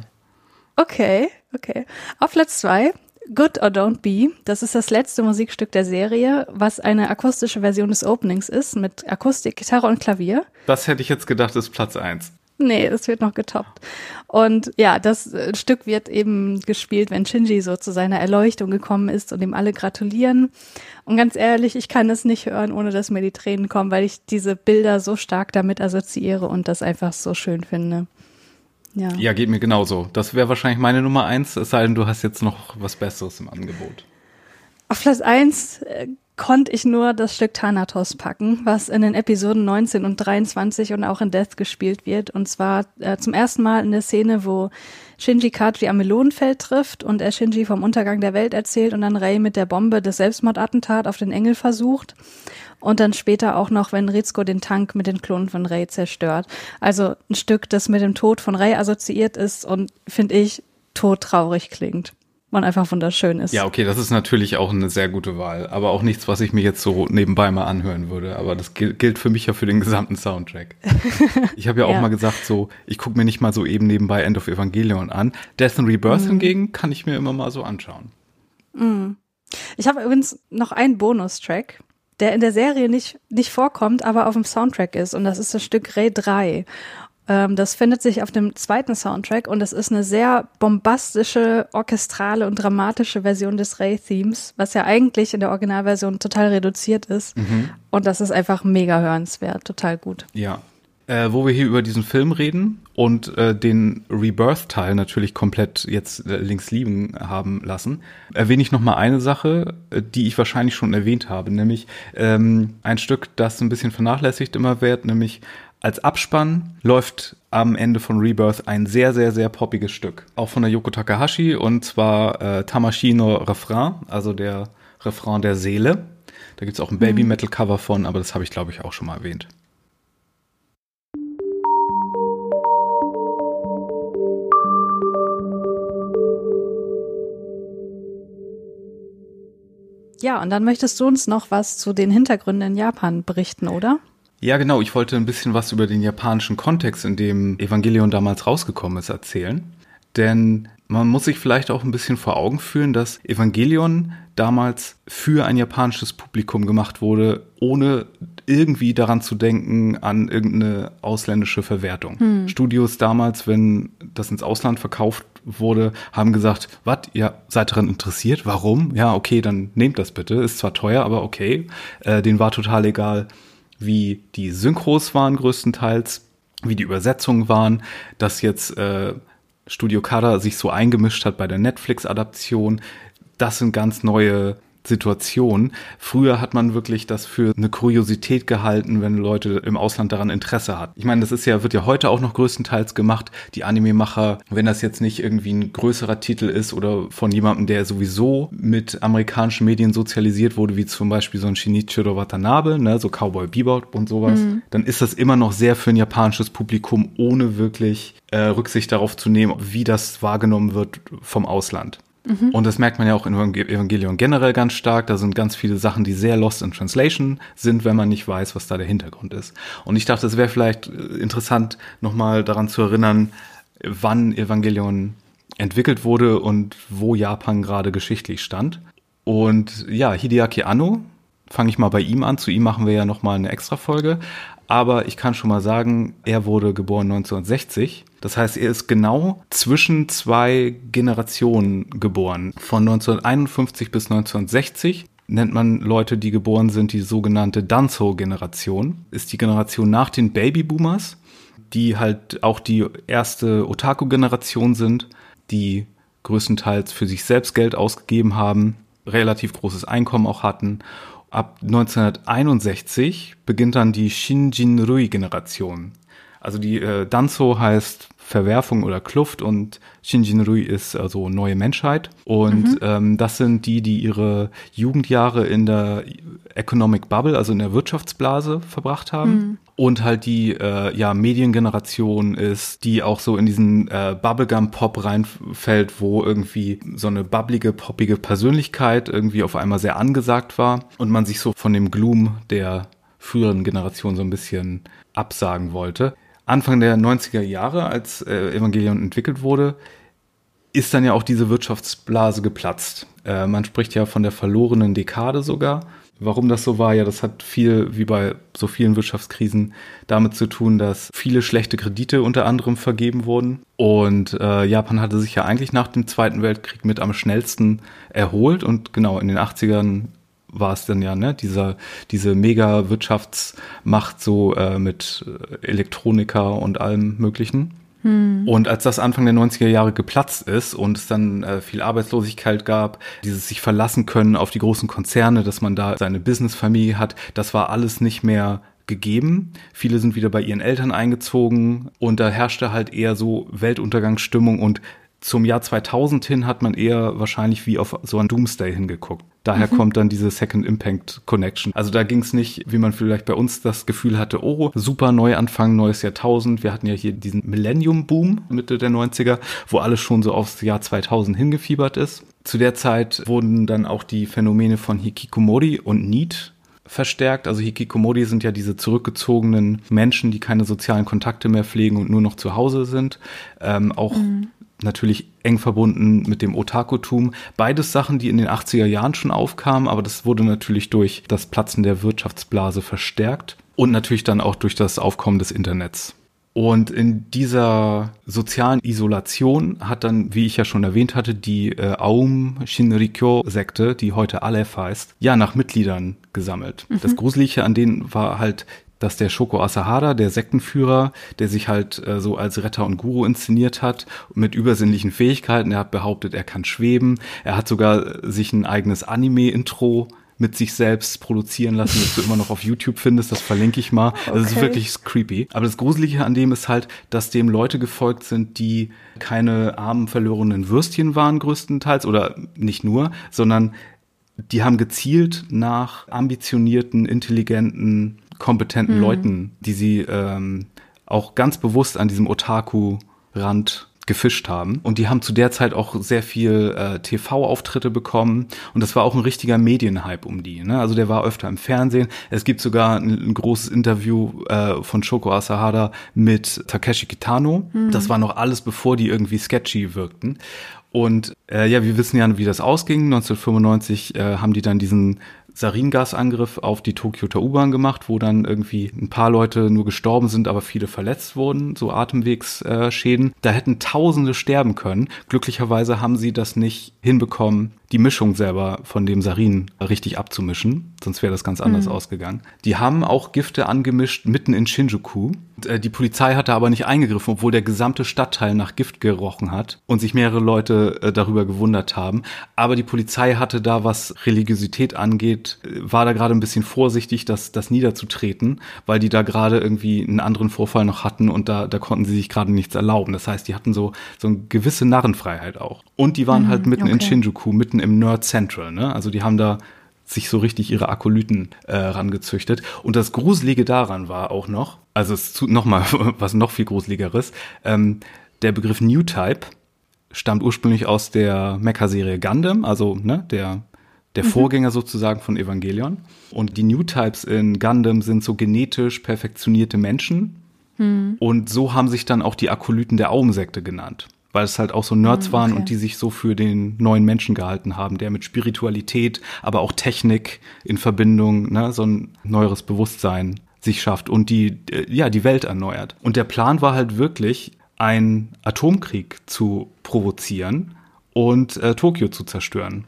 Okay, okay. Auf Platz zwei Good or Don't Be, das ist das letzte Musikstück der Serie, was eine akustische Version des Openings ist, mit Akustik, Gitarre und Klavier. Das hätte ich jetzt gedacht, ist Platz eins. Nee, es wird noch getoppt. Und ja, das äh, Stück wird eben gespielt, wenn Shinji so zu seiner Erleuchtung gekommen ist und ihm alle gratulieren. Und ganz ehrlich, ich kann es nicht hören, ohne dass mir die Tränen kommen, weil ich diese Bilder so stark damit assoziiere und das einfach so schön finde. Ja. ja, geht mir genauso. Das wäre wahrscheinlich meine Nummer eins, es sei denn, du hast jetzt noch was Besseres im Angebot. Auf Platz eins äh, konnte ich nur das Stück Thanatos packen, was in den Episoden 19 und 23 und auch in Death gespielt wird. Und zwar äh, zum ersten Mal in der Szene, wo Shinji Katri am Melonenfeld trifft und er Shinji vom Untergang der Welt erzählt und dann Rei mit der Bombe des Selbstmordattentat auf den Engel versucht. Und dann später auch noch, wenn Rizko den Tank mit den Klonen von Rey zerstört. Also ein Stück, das mit dem Tod von Rey assoziiert ist und, finde ich, todtraurig klingt. Man einfach wunderschön ist. Ja, okay, das ist natürlich auch eine sehr gute Wahl, aber auch nichts, was ich mir jetzt so nebenbei mal anhören würde. Aber das gilt für mich ja für den gesamten Soundtrack. Ich habe ja auch ja. mal gesagt, so, ich gucke mir nicht mal so eben nebenbei End of Evangelion an. Death and Rebirth mhm. hingegen kann ich mir immer mal so anschauen. Mhm. Ich habe übrigens noch einen Bonustrack, der in der Serie nicht, nicht vorkommt, aber auf dem Soundtrack ist. Und das ist das Stück Ray 3. Ähm, das findet sich auf dem zweiten Soundtrack und das ist eine sehr bombastische, orchestrale und dramatische Version des Ray-Themes, was ja eigentlich in der Originalversion total reduziert ist. Mhm. Und das ist einfach mega hörenswert, total gut. Ja, äh, wo wir hier über diesen Film reden und äh, den Rebirth-Teil natürlich komplett jetzt äh, links liegen haben lassen, erwähne ich noch mal eine Sache, äh, die ich wahrscheinlich schon erwähnt habe, nämlich ähm, ein Stück, das ein bisschen vernachlässigt immer wird, nämlich als Abspann läuft am Ende von Rebirth ein sehr, sehr, sehr poppiges Stück. Auch von der Yoko Takahashi und zwar äh, Tamashino Refrain, also der Refrain der Seele. Da gibt's auch ein Baby-Metal-Cover von, aber das habe ich, glaube ich, auch schon mal erwähnt. Ja, und dann möchtest du uns noch was zu den Hintergründen in Japan berichten, oder? Ja, genau. Ich wollte ein bisschen was über den japanischen Kontext, in dem Evangelion damals rausgekommen ist, erzählen. Denn man muss sich vielleicht auch ein bisschen vor Augen führen, dass Evangelion damals für ein japanisches Publikum gemacht wurde, ohne irgendwie daran zu denken an irgendeine ausländische Verwertung. Hm. Studios damals, wenn das ins Ausland verkauft wurde, haben gesagt, was, ihr seid daran interessiert? Warum? Ja, okay, dann nehmt das bitte. Ist zwar teuer, aber okay. Äh, denen war total egal, wie die Synchros waren größtenteils, wie die Übersetzungen waren, dass jetzt äh, Studio Kara sich so eingemischt hat bei der Netflix-Adaption. Das sind ganz neue Situation. Früher hat man wirklich das für eine Kuriosität gehalten, wenn Leute im Ausland daran Interesse hat. Ich meine, das ist ja, wird ja heute auch noch größtenteils gemacht. Die Anime-Macher, wenn das jetzt nicht irgendwie ein größerer Titel ist oder von jemandem, der sowieso mit amerikanischen Medien sozialisiert wurde, wie zum Beispiel so ein Shinichiro Watanabe, ne, so Cowboy Bebop und sowas, mhm. dann ist das immer noch sehr für ein japanisches Publikum, ohne wirklich äh, Rücksicht darauf zu nehmen, wie das wahrgenommen wird vom Ausland. Mhm. Und das merkt man ja auch in Evangelion generell ganz stark. Da sind ganz viele Sachen, die sehr lost in translation sind, wenn man nicht weiß, was da der Hintergrund ist. Und ich dachte, es wäre vielleicht äh, interessant, nochmal daran zu erinnern, wann Evangelion entwickelt wurde und wo Japan gerade geschichtlich stand. Und ja, Hideaki Anno, fange ich mal bei ihm an. Zu ihm machen wir ja nochmal eine extra Folge. Aber ich kann schon mal sagen, er wurde geboren 1960. Das heißt, er ist genau zwischen zwei Generationen geboren. Von 1951 bis 1960 nennt man Leute, die geboren sind, die sogenannte Danzo-Generation. Ist die Generation nach den Babyboomers, die halt auch die erste Otaku-Generation sind, die größtenteils für sich selbst Geld ausgegeben haben, relativ großes Einkommen auch hatten Ab 1961 beginnt dann die Shinjin-Rui-Generation. Also die äh, Danzo heißt Verwerfung oder Kluft und Shinjin-Rui ist also neue Menschheit. Und mhm. ähm, das sind die, die ihre Jugendjahre in der Economic Bubble, also in der Wirtschaftsblase verbracht haben. Mhm und halt die äh, ja Mediengeneration ist, die auch so in diesen äh, Bubblegum Pop reinfällt, wo irgendwie so eine bubblige, poppige Persönlichkeit irgendwie auf einmal sehr angesagt war und man sich so von dem Gloom der früheren Generation so ein bisschen absagen wollte. Anfang der 90er Jahre, als äh, Evangelion entwickelt wurde, ist dann ja auch diese Wirtschaftsblase geplatzt. Äh, man spricht ja von der verlorenen Dekade sogar. Warum das so war, ja, das hat viel, wie bei so vielen Wirtschaftskrisen, damit zu tun, dass viele schlechte Kredite unter anderem vergeben wurden. Und äh, Japan hatte sich ja eigentlich nach dem Zweiten Weltkrieg mit am schnellsten erholt. Und genau in den 80ern war es dann ja, ne, dieser, diese mega Wirtschaftsmacht so äh, mit Elektronika und allem Möglichen. Hm. Und als das Anfang der 90er Jahre geplatzt ist und es dann äh, viel Arbeitslosigkeit gab, dieses sich verlassen können auf die großen Konzerne, dass man da seine Businessfamilie hat, das war alles nicht mehr gegeben. Viele sind wieder bei ihren Eltern eingezogen und da herrschte halt eher so Weltuntergangsstimmung und zum Jahr 2000 hin hat man eher wahrscheinlich wie auf so ein Doomsday hingeguckt. Daher mhm. kommt dann diese Second Impact Connection. Also da ging es nicht, wie man vielleicht bei uns das Gefühl hatte, oh, super Neuanfang, neues Jahrtausend. Wir hatten ja hier diesen Millennium Boom Mitte der 90er, wo alles schon so aufs Jahr 2000 hingefiebert ist. Zu der Zeit wurden dann auch die Phänomene von Hikikomori und Need verstärkt. Also Hikikomori sind ja diese zurückgezogenen Menschen, die keine sozialen Kontakte mehr pflegen und nur noch zu Hause sind. Ähm, auch mhm natürlich eng verbunden mit dem Otakutum. Beides Sachen, die in den 80er Jahren schon aufkamen, aber das wurde natürlich durch das Platzen der Wirtschaftsblase verstärkt und natürlich dann auch durch das Aufkommen des Internets. Und in dieser sozialen Isolation hat dann, wie ich ja schon erwähnt hatte, die äh, Aum Shinrikyo-Sekte, die heute Aleph heißt, ja nach Mitgliedern gesammelt. Mhm. Das Gruselige an denen war halt dass der Shoko Asahara, der Sektenführer, der sich halt äh, so als Retter und Guru inszeniert hat, mit übersinnlichen Fähigkeiten, er hat behauptet, er kann schweben, er hat sogar sich ein eigenes Anime-Intro mit sich selbst produzieren lassen, das du immer noch auf YouTube findest, das verlinke ich mal. Okay. Das ist wirklich creepy. Aber das Gruselige an dem ist halt, dass dem Leute gefolgt sind, die keine armen, verlorenen Würstchen waren größtenteils oder nicht nur, sondern die haben gezielt nach ambitionierten, intelligenten kompetenten mhm. Leuten, die sie ähm, auch ganz bewusst an diesem Otaku-Rand gefischt haben. Und die haben zu der Zeit auch sehr viel äh, TV-Auftritte bekommen. Und das war auch ein richtiger Medienhype um die. Ne? Also der war öfter im Fernsehen. Es gibt sogar ein, ein großes Interview äh, von Shoko Asahara mit Takeshi Kitano. Mhm. Das war noch alles, bevor die irgendwie sketchy wirkten. Und äh, ja, wir wissen ja, wie das ausging. 1995 äh, haben die dann diesen Saringasangriff auf die Tokioter U-Bahn gemacht, wo dann irgendwie ein paar Leute nur gestorben sind, aber viele verletzt wurden, so Atemwegsschäden. Da hätten Tausende sterben können. Glücklicherweise haben sie das nicht hinbekommen, die Mischung selber von dem Sarin richtig abzumischen, sonst wäre das ganz anders mhm. ausgegangen. Die haben auch Gifte angemischt mitten in Shinjuku. Äh, die Polizei hatte aber nicht eingegriffen, obwohl der gesamte Stadtteil nach Gift gerochen hat und sich mehrere Leute äh, darüber gewundert haben. Aber die Polizei hatte da, was Religiosität angeht, äh, war da gerade ein bisschen vorsichtig, das, das niederzutreten, weil die da gerade irgendwie einen anderen Vorfall noch hatten und da, da konnten sie sich gerade nichts erlauben. Das heißt, die hatten so, so eine gewisse Narrenfreiheit auch. Und die waren mhm, halt mitten okay. in Shinjuku, mitten im Nerd Central, ne? Also die haben da sich so richtig ihre Akolyten äh, rangezüchtet. Und das Gruselige daran war auch noch, also es ist noch mal was noch viel gruseligeres, ähm, der Begriff New Type stammt ursprünglich aus der Mecha-Serie Gundam, also ne, der der mhm. Vorgänger sozusagen von Evangelion. Und die New Types in Gundam sind so genetisch perfektionierte Menschen. Mhm. Und so haben sich dann auch die Akolyten der Augensekte genannt weil es halt auch so Nerds mhm, okay. waren und die sich so für den neuen Menschen gehalten haben, der mit Spiritualität, aber auch Technik in Verbindung, ne, so ein neueres Bewusstsein sich schafft und die, äh, ja, die Welt erneuert. Und der Plan war halt wirklich, einen Atomkrieg zu provozieren und äh, Tokio zu zerstören.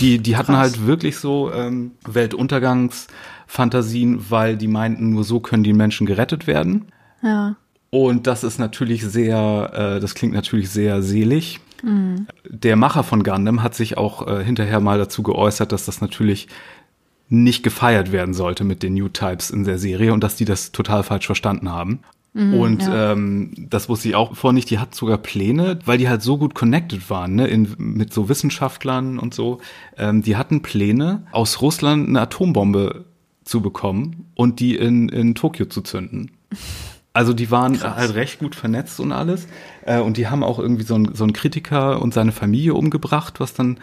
Die, die hatten halt wirklich so ähm, Weltuntergangsfantasien, weil die meinten, nur so können die Menschen gerettet werden. Ja. Und das ist natürlich sehr, äh, das klingt natürlich sehr selig. Mhm. Der Macher von Gundam hat sich auch äh, hinterher mal dazu geäußert, dass das natürlich nicht gefeiert werden sollte mit den New Types in der Serie und dass die das total falsch verstanden haben. Mhm, und ja. ähm, das wusste ich auch vorher nicht, die hat sogar Pläne, weil die halt so gut connected waren, ne, in, mit so Wissenschaftlern und so. Ähm, die hatten Pläne, aus Russland eine Atombombe zu bekommen und die in, in Tokio zu zünden. Also die waren Krass. halt recht gut vernetzt und alles. Äh, und die haben auch irgendwie so, ein, so einen Kritiker und seine Familie umgebracht, was dann,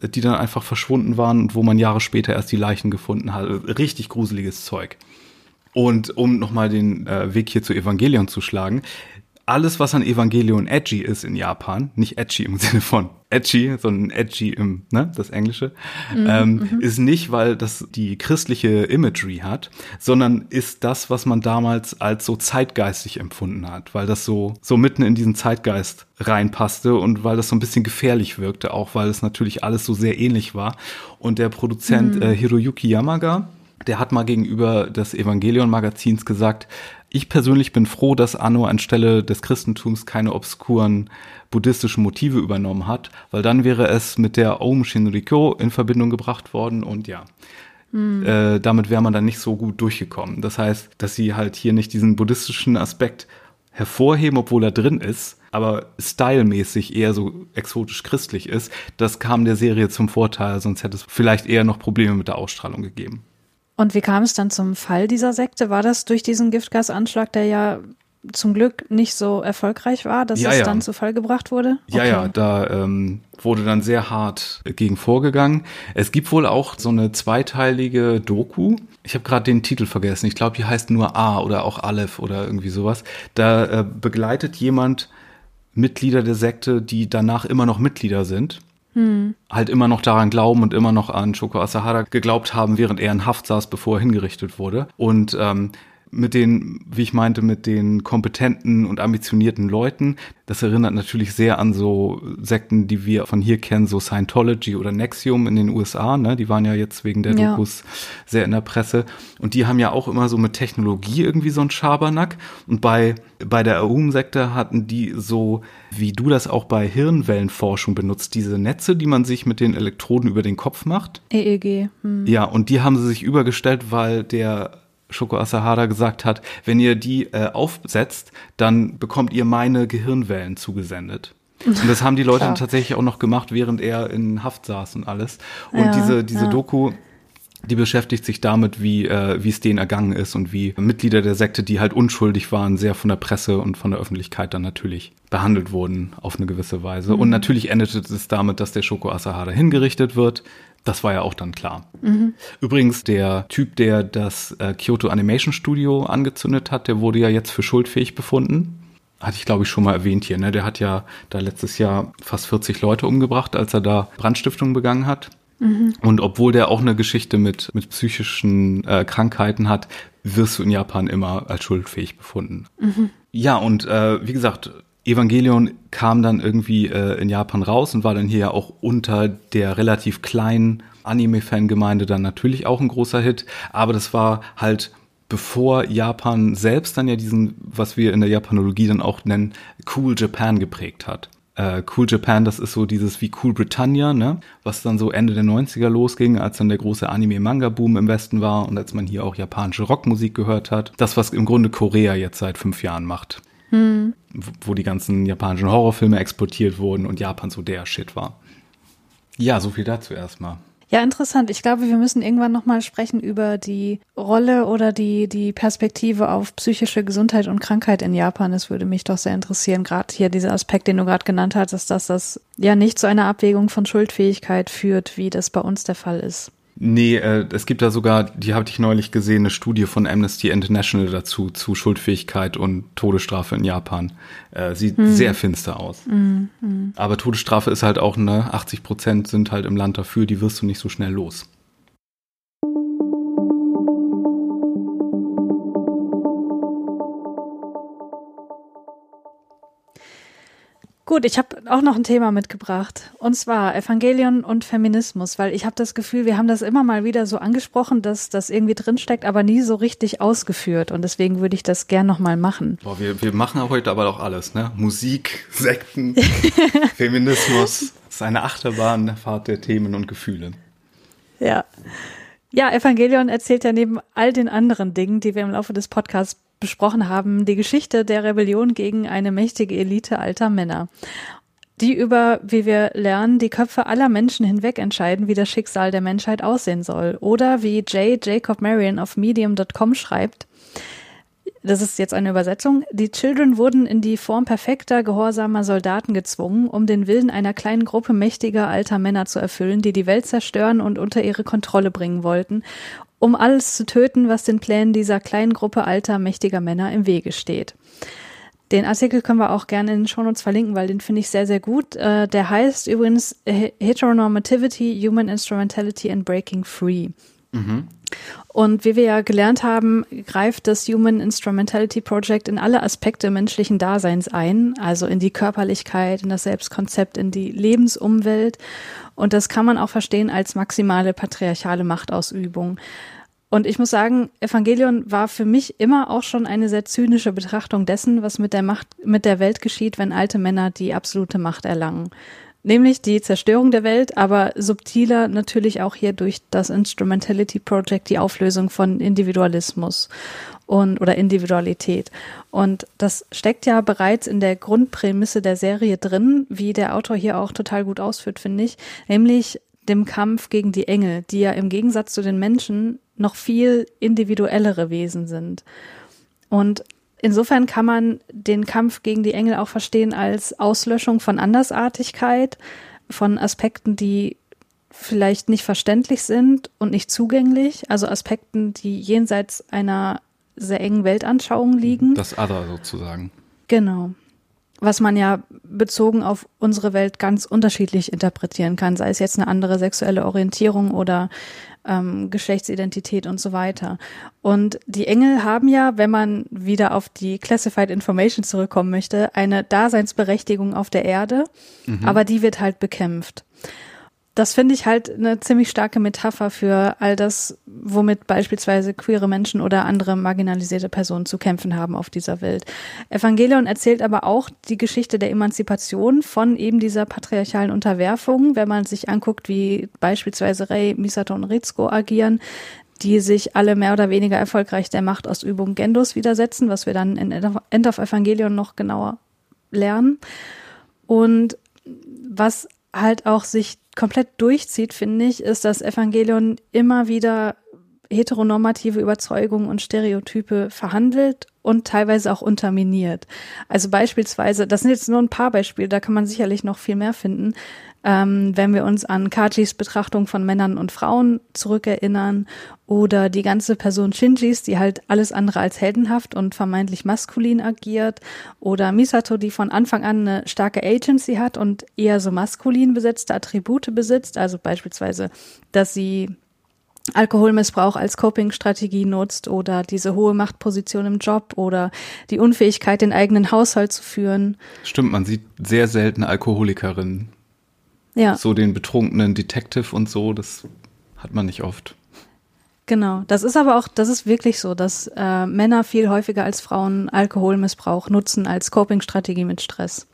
die dann einfach verschwunden waren und wo man Jahre später erst die Leichen gefunden hat. Richtig gruseliges Zeug. Und um nochmal den äh, Weg hier zu Evangelion zu schlagen, alles, was an Evangelion edgy ist in Japan, nicht edgy im Sinne von edgy, sondern edgy im, ne, das Englische, mhm, ähm, mhm. ist nicht, weil das die christliche Imagery hat, sondern ist das, was man damals als so zeitgeistig empfunden hat, weil das so, so mitten in diesen Zeitgeist reinpasste und weil das so ein bisschen gefährlich wirkte, auch weil es natürlich alles so sehr ähnlich war. Und der Produzent mhm. äh, Hiroyuki Yamaga, der hat mal gegenüber des Evangelion-Magazins gesagt, ich persönlich bin froh, dass Anno anstelle des Christentums keine obskuren buddhistischen Motive übernommen hat, weil dann wäre es mit der Aum Shinrikyo in Verbindung gebracht worden und ja. Mhm. Äh, damit wäre man dann nicht so gut durchgekommen. Das heißt, dass sie halt hier nicht diesen buddhistischen Aspekt hervorheben, obwohl er drin ist, aber stylmäßig eher so exotisch christlich ist, das kam der Serie zum Vorteil, sonst hätte es vielleicht eher noch Probleme mit der Ausstrahlung gegeben. Und wie kam es dann zum Fall dieser Sekte? War das durch diesen Giftgasanschlag, der ja zum Glück nicht so erfolgreich war, dass ja, es ja. dann zu Fall gebracht wurde? Okay. Ja, ja, da ähm, wurde dann sehr hart gegen vorgegangen. Es gibt wohl auch so eine zweiteilige Doku. Ich habe gerade den Titel vergessen. Ich glaube, die heißt nur A oder auch Aleph oder irgendwie sowas. Da äh, begleitet jemand Mitglieder der Sekte, die danach immer noch Mitglieder sind hm. halt immer noch daran glauben und immer noch an Shoko Asahara geglaubt haben, während er in Haft saß, bevor er hingerichtet wurde. Und ähm, mit den, wie ich meinte, mit den kompetenten und ambitionierten Leuten. Das erinnert natürlich sehr an so Sekten, die wir von hier kennen, so Scientology oder Nexium in den USA. Ne? Die waren ja jetzt wegen der ja. Dokus sehr in der Presse. Und die haben ja auch immer so mit Technologie irgendwie so einen Schabernack. Und bei, bei der Aum-Sekte hatten die so, wie du das auch bei Hirnwellenforschung benutzt, diese Netze, die man sich mit den Elektroden über den Kopf macht. EEG. Hm. Ja, und die haben sie sich übergestellt, weil der Shoko Asahara gesagt hat, wenn ihr die äh, aufsetzt, dann bekommt ihr meine Gehirnwellen zugesendet. Und das haben die Leute dann tatsächlich auch noch gemacht, während er in Haft saß und alles. Und ja, diese, diese ja. Doku, die beschäftigt sich damit, wie, äh, wie es denen ergangen ist und wie Mitglieder der Sekte, die halt unschuldig waren, sehr von der Presse und von der Öffentlichkeit dann natürlich behandelt wurden auf eine gewisse Weise. Mhm. Und natürlich endete es damit, dass der Shoko Asahara hingerichtet wird. Das war ja auch dann klar. Mhm. Übrigens, der Typ, der das äh, Kyoto Animation Studio angezündet hat, der wurde ja jetzt für schuldfähig befunden. Hatte ich, glaube ich, schon mal erwähnt hier. Ne? Der hat ja da letztes Jahr fast 40 Leute umgebracht, als er da Brandstiftung begangen hat. Mhm. Und obwohl der auch eine Geschichte mit, mit psychischen äh, Krankheiten hat, wirst du in Japan immer als schuldfähig befunden. Mhm. Ja, und äh, wie gesagt, Evangelion kam dann irgendwie äh, in Japan raus und war dann hier ja auch unter der relativ kleinen Anime-Fangemeinde dann natürlich auch ein großer Hit. Aber das war halt bevor Japan selbst dann ja diesen, was wir in der Japanologie dann auch nennen, Cool Japan geprägt hat äh, Cool Japan, das ist so dieses wie Cool Britannia, ne? Was dann so Ende der 90er losging, als dann der große Anime-Manga-Boom im Westen war und als man hier auch japanische Rockmusik gehört hat. Das, was im Grunde Korea jetzt seit fünf Jahren macht. Wo die ganzen japanischen Horrorfilme exportiert wurden und Japan so der Shit war. Ja, so viel dazu erstmal. Ja, interessant. Ich glaube, wir müssen irgendwann nochmal sprechen über die Rolle oder die, die Perspektive auf psychische Gesundheit und Krankheit in Japan. Das würde mich doch sehr interessieren. Gerade hier dieser Aspekt, den du gerade genannt hattest, dass das ja nicht zu einer Abwägung von Schuldfähigkeit führt, wie das bei uns der Fall ist. Nee, äh, es gibt da sogar, die habe ich neulich gesehen, eine Studie von Amnesty International dazu, zu Schuldfähigkeit und Todesstrafe in Japan. Äh, sieht hm. sehr finster aus. Hm, hm. Aber Todesstrafe ist halt auch, ne, 80 Prozent sind halt im Land dafür, die wirst du nicht so schnell los. Gut, ich habe auch noch ein Thema mitgebracht. Und zwar Evangelion und Feminismus, weil ich habe das Gefühl, wir haben das immer mal wieder so angesprochen, dass das irgendwie drinsteckt, aber nie so richtig ausgeführt. Und deswegen würde ich das gern nochmal machen. Boah, wir, wir machen heute aber auch alles, ne? Musik, Sekten, Feminismus. Das ist eine Achterbahnfahrt der Themen und Gefühle. Ja. Ja, Evangelion erzählt ja neben all den anderen Dingen, die wir im Laufe des Podcasts besprochen haben, die Geschichte der Rebellion gegen eine mächtige Elite alter Männer die über, wie wir lernen, die Köpfe aller Menschen hinweg entscheiden, wie das Schicksal der Menschheit aussehen soll. Oder wie J. Jacob Marion auf medium.com schreibt, das ist jetzt eine Übersetzung, die Children wurden in die Form perfekter, gehorsamer Soldaten gezwungen, um den Willen einer kleinen Gruppe mächtiger alter Männer zu erfüllen, die die Welt zerstören und unter ihre Kontrolle bringen wollten um alles zu töten, was den Plänen dieser kleinen Gruppe alter, mächtiger Männer im Wege steht. Den Artikel können wir auch gerne in den Shownotes verlinken, weil den finde ich sehr, sehr gut. Äh, der heißt übrigens Heteronormativity, Human Instrumentality and Breaking Free. Mhm. Und wie wir ja gelernt haben, greift das Human Instrumentality Project in alle Aspekte menschlichen Daseins ein, also in die Körperlichkeit, in das Selbstkonzept, in die Lebensumwelt. Und das kann man auch verstehen als maximale patriarchale Machtausübung. Und ich muss sagen, Evangelion war für mich immer auch schon eine sehr zynische Betrachtung dessen, was mit der Macht, mit der Welt geschieht, wenn alte Männer die absolute Macht erlangen nämlich die Zerstörung der Welt, aber subtiler natürlich auch hier durch das Instrumentality Project die Auflösung von Individualismus und oder Individualität. Und das steckt ja bereits in der Grundprämisse der Serie drin, wie der Autor hier auch total gut ausführt, finde ich, nämlich dem Kampf gegen die Engel, die ja im Gegensatz zu den Menschen noch viel individuellere Wesen sind. Und Insofern kann man den Kampf gegen die Engel auch verstehen als Auslöschung von Andersartigkeit, von Aspekten, die vielleicht nicht verständlich sind und nicht zugänglich, also Aspekten, die jenseits einer sehr engen Weltanschauung liegen. Das Other sozusagen. Genau. Was man ja bezogen auf unsere Welt ganz unterschiedlich interpretieren kann, sei es jetzt eine andere sexuelle Orientierung oder ähm, Geschlechtsidentität und so weiter. Und die Engel haben ja, wenn man wieder auf die Classified Information zurückkommen möchte, eine Daseinsberechtigung auf der Erde, mhm. aber die wird halt bekämpft das finde ich halt eine ziemlich starke Metapher für all das, womit beispielsweise queere Menschen oder andere marginalisierte Personen zu kämpfen haben auf dieser Welt. Evangelion erzählt aber auch die Geschichte der Emanzipation von eben dieser patriarchalen Unterwerfung, wenn man sich anguckt, wie beispielsweise Rei, Misato und Ritsuko agieren, die sich alle mehr oder weniger erfolgreich der Machtausübung Gendos widersetzen, was wir dann in End of Evangelion noch genauer lernen. Und was halt auch sich komplett durchzieht, finde ich, ist, dass Evangelion immer wieder heteronormative Überzeugungen und Stereotype verhandelt und teilweise auch unterminiert. Also beispielsweise, das sind jetzt nur ein paar Beispiele, da kann man sicherlich noch viel mehr finden. Ähm, wenn wir uns an Kajis Betrachtung von Männern und Frauen zurückerinnern oder die ganze Person Shinjis, die halt alles andere als heldenhaft und vermeintlich maskulin agiert oder Misato, die von Anfang an eine starke Agency hat und eher so maskulin besetzte Attribute besitzt, also beispielsweise, dass sie Alkoholmissbrauch als Coping-Strategie nutzt oder diese hohe Machtposition im Job oder die Unfähigkeit, den eigenen Haushalt zu führen. Stimmt, man sieht sehr selten Alkoholikerinnen. Ja. So den betrunkenen Detective und so, das hat man nicht oft. Genau, das ist aber auch, das ist wirklich so, dass äh, Männer viel häufiger als Frauen Alkoholmissbrauch nutzen als Coping-Strategie mit Stress.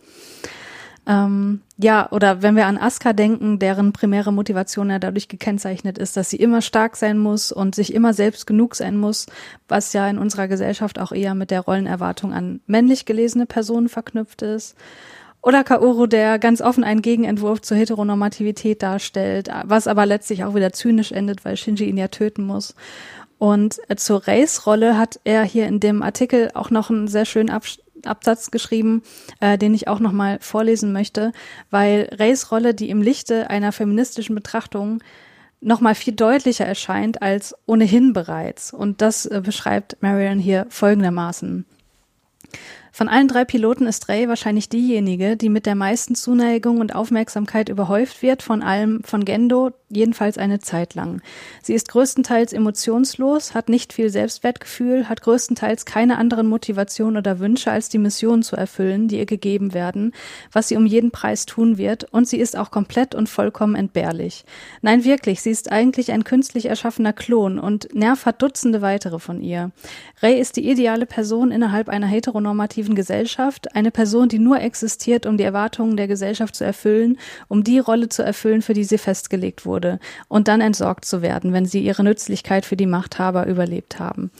Ähm, ja, oder wenn wir an Aska denken, deren primäre Motivation ja dadurch gekennzeichnet ist, dass sie immer stark sein muss und sich immer selbst genug sein muss, was ja in unserer Gesellschaft auch eher mit der Rollenerwartung an männlich gelesene Personen verknüpft ist. Oder Kaoru, der ganz offen einen Gegenentwurf zur Heteronormativität darstellt, was aber letztlich auch wieder zynisch endet, weil Shinji ihn ja töten muss. Und äh, zur Race-Rolle hat er hier in dem Artikel auch noch einen sehr schönen Abschnitt Absatz geschrieben, äh, den ich auch nochmal vorlesen möchte, weil Rays Rolle, die im Lichte einer feministischen Betrachtung nochmal viel deutlicher erscheint als ohnehin bereits. Und das äh, beschreibt Marion hier folgendermaßen. Von allen drei Piloten ist Ray wahrscheinlich diejenige, die mit der meisten Zuneigung und Aufmerksamkeit überhäuft wird, von allem von Gendo, jedenfalls eine Zeit lang. Sie ist größtenteils emotionslos, hat nicht viel Selbstwertgefühl, hat größtenteils keine anderen Motivationen oder Wünsche, als die Mission zu erfüllen, die ihr gegeben werden, was sie um jeden Preis tun wird, und sie ist auch komplett und vollkommen entbehrlich. Nein, wirklich, sie ist eigentlich ein künstlich erschaffener Klon und Nerv hat Dutzende weitere von ihr. Ray ist die ideale Person innerhalb einer heteronormativen normativen Gesellschaft, eine Person, die nur existiert, um die Erwartungen der Gesellschaft zu erfüllen, um die Rolle zu erfüllen, für die sie festgelegt wurde, und dann entsorgt zu werden, wenn sie ihre Nützlichkeit für die Machthaber überlebt haben.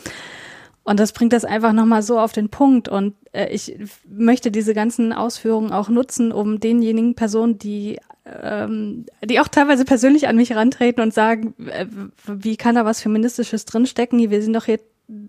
Und das bringt das einfach nochmal so auf den Punkt. Und äh, ich möchte diese ganzen Ausführungen auch nutzen, um denjenigen Personen, die ähm, die auch teilweise persönlich an mich rantreten und sagen, äh, wie kann da was Feministisches drinstecken? Wir sind doch hier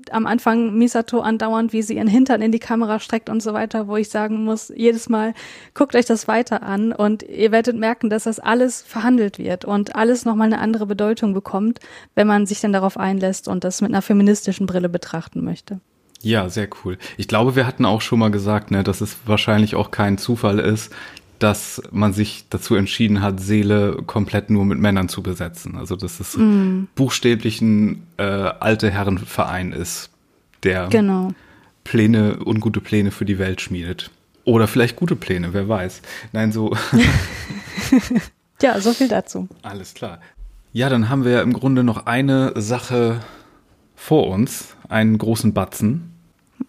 am Anfang Misato andauernd, wie sie ihren Hintern in die Kamera streckt und so weiter, wo ich sagen muss, jedes Mal guckt euch das weiter an und ihr werdet merken, dass das alles verhandelt wird und alles nochmal eine andere Bedeutung bekommt, wenn man sich dann darauf einlässt und das mit einer feministischen Brille betrachten möchte. Ja, sehr cool. Ich glaube, wir hatten auch schon mal gesagt, ne, dass es wahrscheinlich auch kein Zufall ist, dass man sich dazu entschieden hat, Seele komplett nur mit Männern zu besetzen. Also dass es mm. buchstäblich ein äh, alte Herrenverein ist, der genau. Pläne, ungute Pläne für die Welt schmiedet. Oder vielleicht gute Pläne, wer weiß. Nein, so. ja, so viel dazu. Alles klar. Ja, dann haben wir ja im Grunde noch eine Sache vor uns, einen großen Batzen.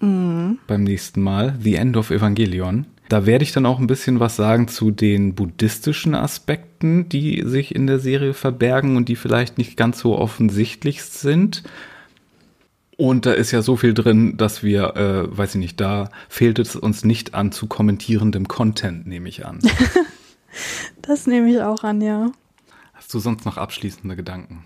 Mm. Beim nächsten Mal, The End of Evangelion. Da werde ich dann auch ein bisschen was sagen zu den buddhistischen Aspekten, die sich in der Serie verbergen und die vielleicht nicht ganz so offensichtlich sind. Und da ist ja so viel drin, dass wir, äh, weiß ich nicht, da fehlt es uns nicht an zu kommentierendem Content, nehme ich an. das nehme ich auch an, ja. Hast du sonst noch abschließende Gedanken?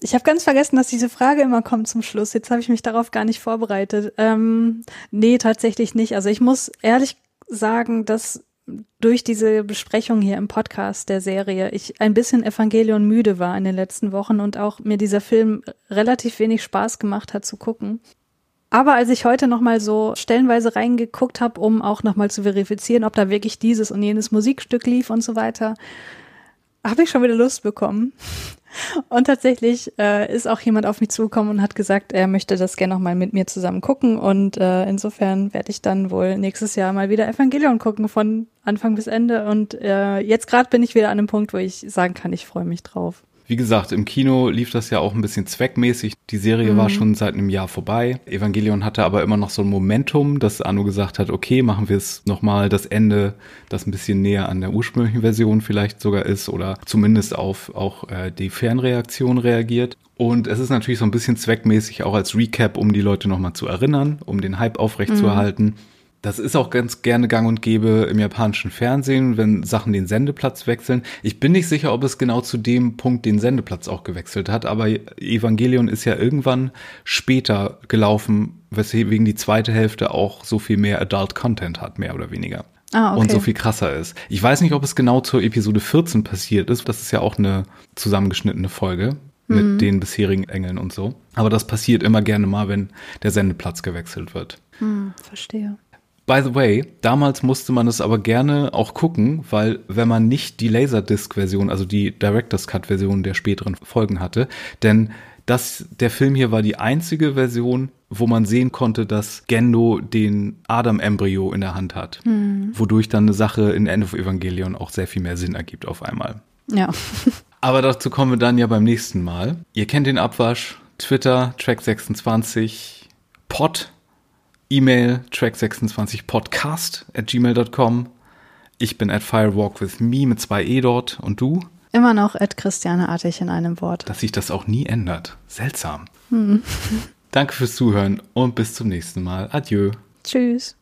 Ich habe ganz vergessen, dass diese Frage immer kommt zum Schluss. Jetzt habe ich mich darauf gar nicht vorbereitet. Ähm, nee, tatsächlich nicht. Also ich muss ehrlich sagen, dass durch diese Besprechung hier im Podcast der Serie ich ein bisschen Evangelion müde war in den letzten Wochen und auch mir dieser Film relativ wenig Spaß gemacht hat zu gucken. Aber als ich heute nochmal so stellenweise reingeguckt habe, um auch nochmal zu verifizieren, ob da wirklich dieses und jenes Musikstück lief und so weiter, habe ich schon wieder Lust bekommen. Und tatsächlich äh, ist auch jemand auf mich zugekommen und hat gesagt, er möchte das gerne nochmal mit mir zusammen gucken. Und äh, insofern werde ich dann wohl nächstes Jahr mal wieder Evangelion gucken von Anfang bis Ende. Und äh, jetzt gerade bin ich wieder an einem Punkt, wo ich sagen kann, ich freue mich drauf. Wie gesagt, im Kino lief das ja auch ein bisschen zweckmäßig. Die Serie mhm. war schon seit einem Jahr vorbei. Evangelion hatte aber immer noch so ein Momentum, dass Anno gesagt hat, okay, machen wir es nochmal das Ende, das ein bisschen näher an der ursprünglichen Version vielleicht sogar ist oder zumindest auf auch äh, die Fernreaktion reagiert. Und es ist natürlich so ein bisschen zweckmäßig auch als Recap, um die Leute nochmal zu erinnern, um den Hype aufrechtzuerhalten. Mhm. Das ist auch ganz gerne gang und gäbe im japanischen Fernsehen, wenn Sachen den Sendeplatz wechseln. Ich bin nicht sicher, ob es genau zu dem Punkt den Sendeplatz auch gewechselt hat, aber Evangelion ist ja irgendwann später gelaufen, weswegen die zweite Hälfte auch so viel mehr Adult Content hat, mehr oder weniger. Ah, okay. Und so viel krasser ist. Ich weiß nicht, ob es genau zur Episode 14 passiert ist. Das ist ja auch eine zusammengeschnittene Folge mit mhm. den bisherigen Engeln und so. Aber das passiert immer gerne mal, wenn der Sendeplatz gewechselt wird. Mhm, verstehe. By the way, damals musste man es aber gerne auch gucken, weil wenn man nicht die Laserdisc-Version, also die Director's Cut-Version der späteren Folgen hatte, denn das, der Film hier war die einzige Version, wo man sehen konnte, dass Gendo den Adam-Embryo in der Hand hat. Hm. Wodurch dann eine Sache in End of Evangelion auch sehr viel mehr Sinn ergibt auf einmal. Ja. aber dazu kommen wir dann ja beim nächsten Mal. Ihr kennt den Abwasch, Twitter, Track26, Pod E-Mail track26podcast at gmail.com. Ich bin at firewalkwithme mit zwei E dort. Und du? Immer noch at Christianeartig in einem Wort. Dass sich das auch nie ändert. Seltsam. Hm. Danke fürs Zuhören und bis zum nächsten Mal. Adieu. Tschüss.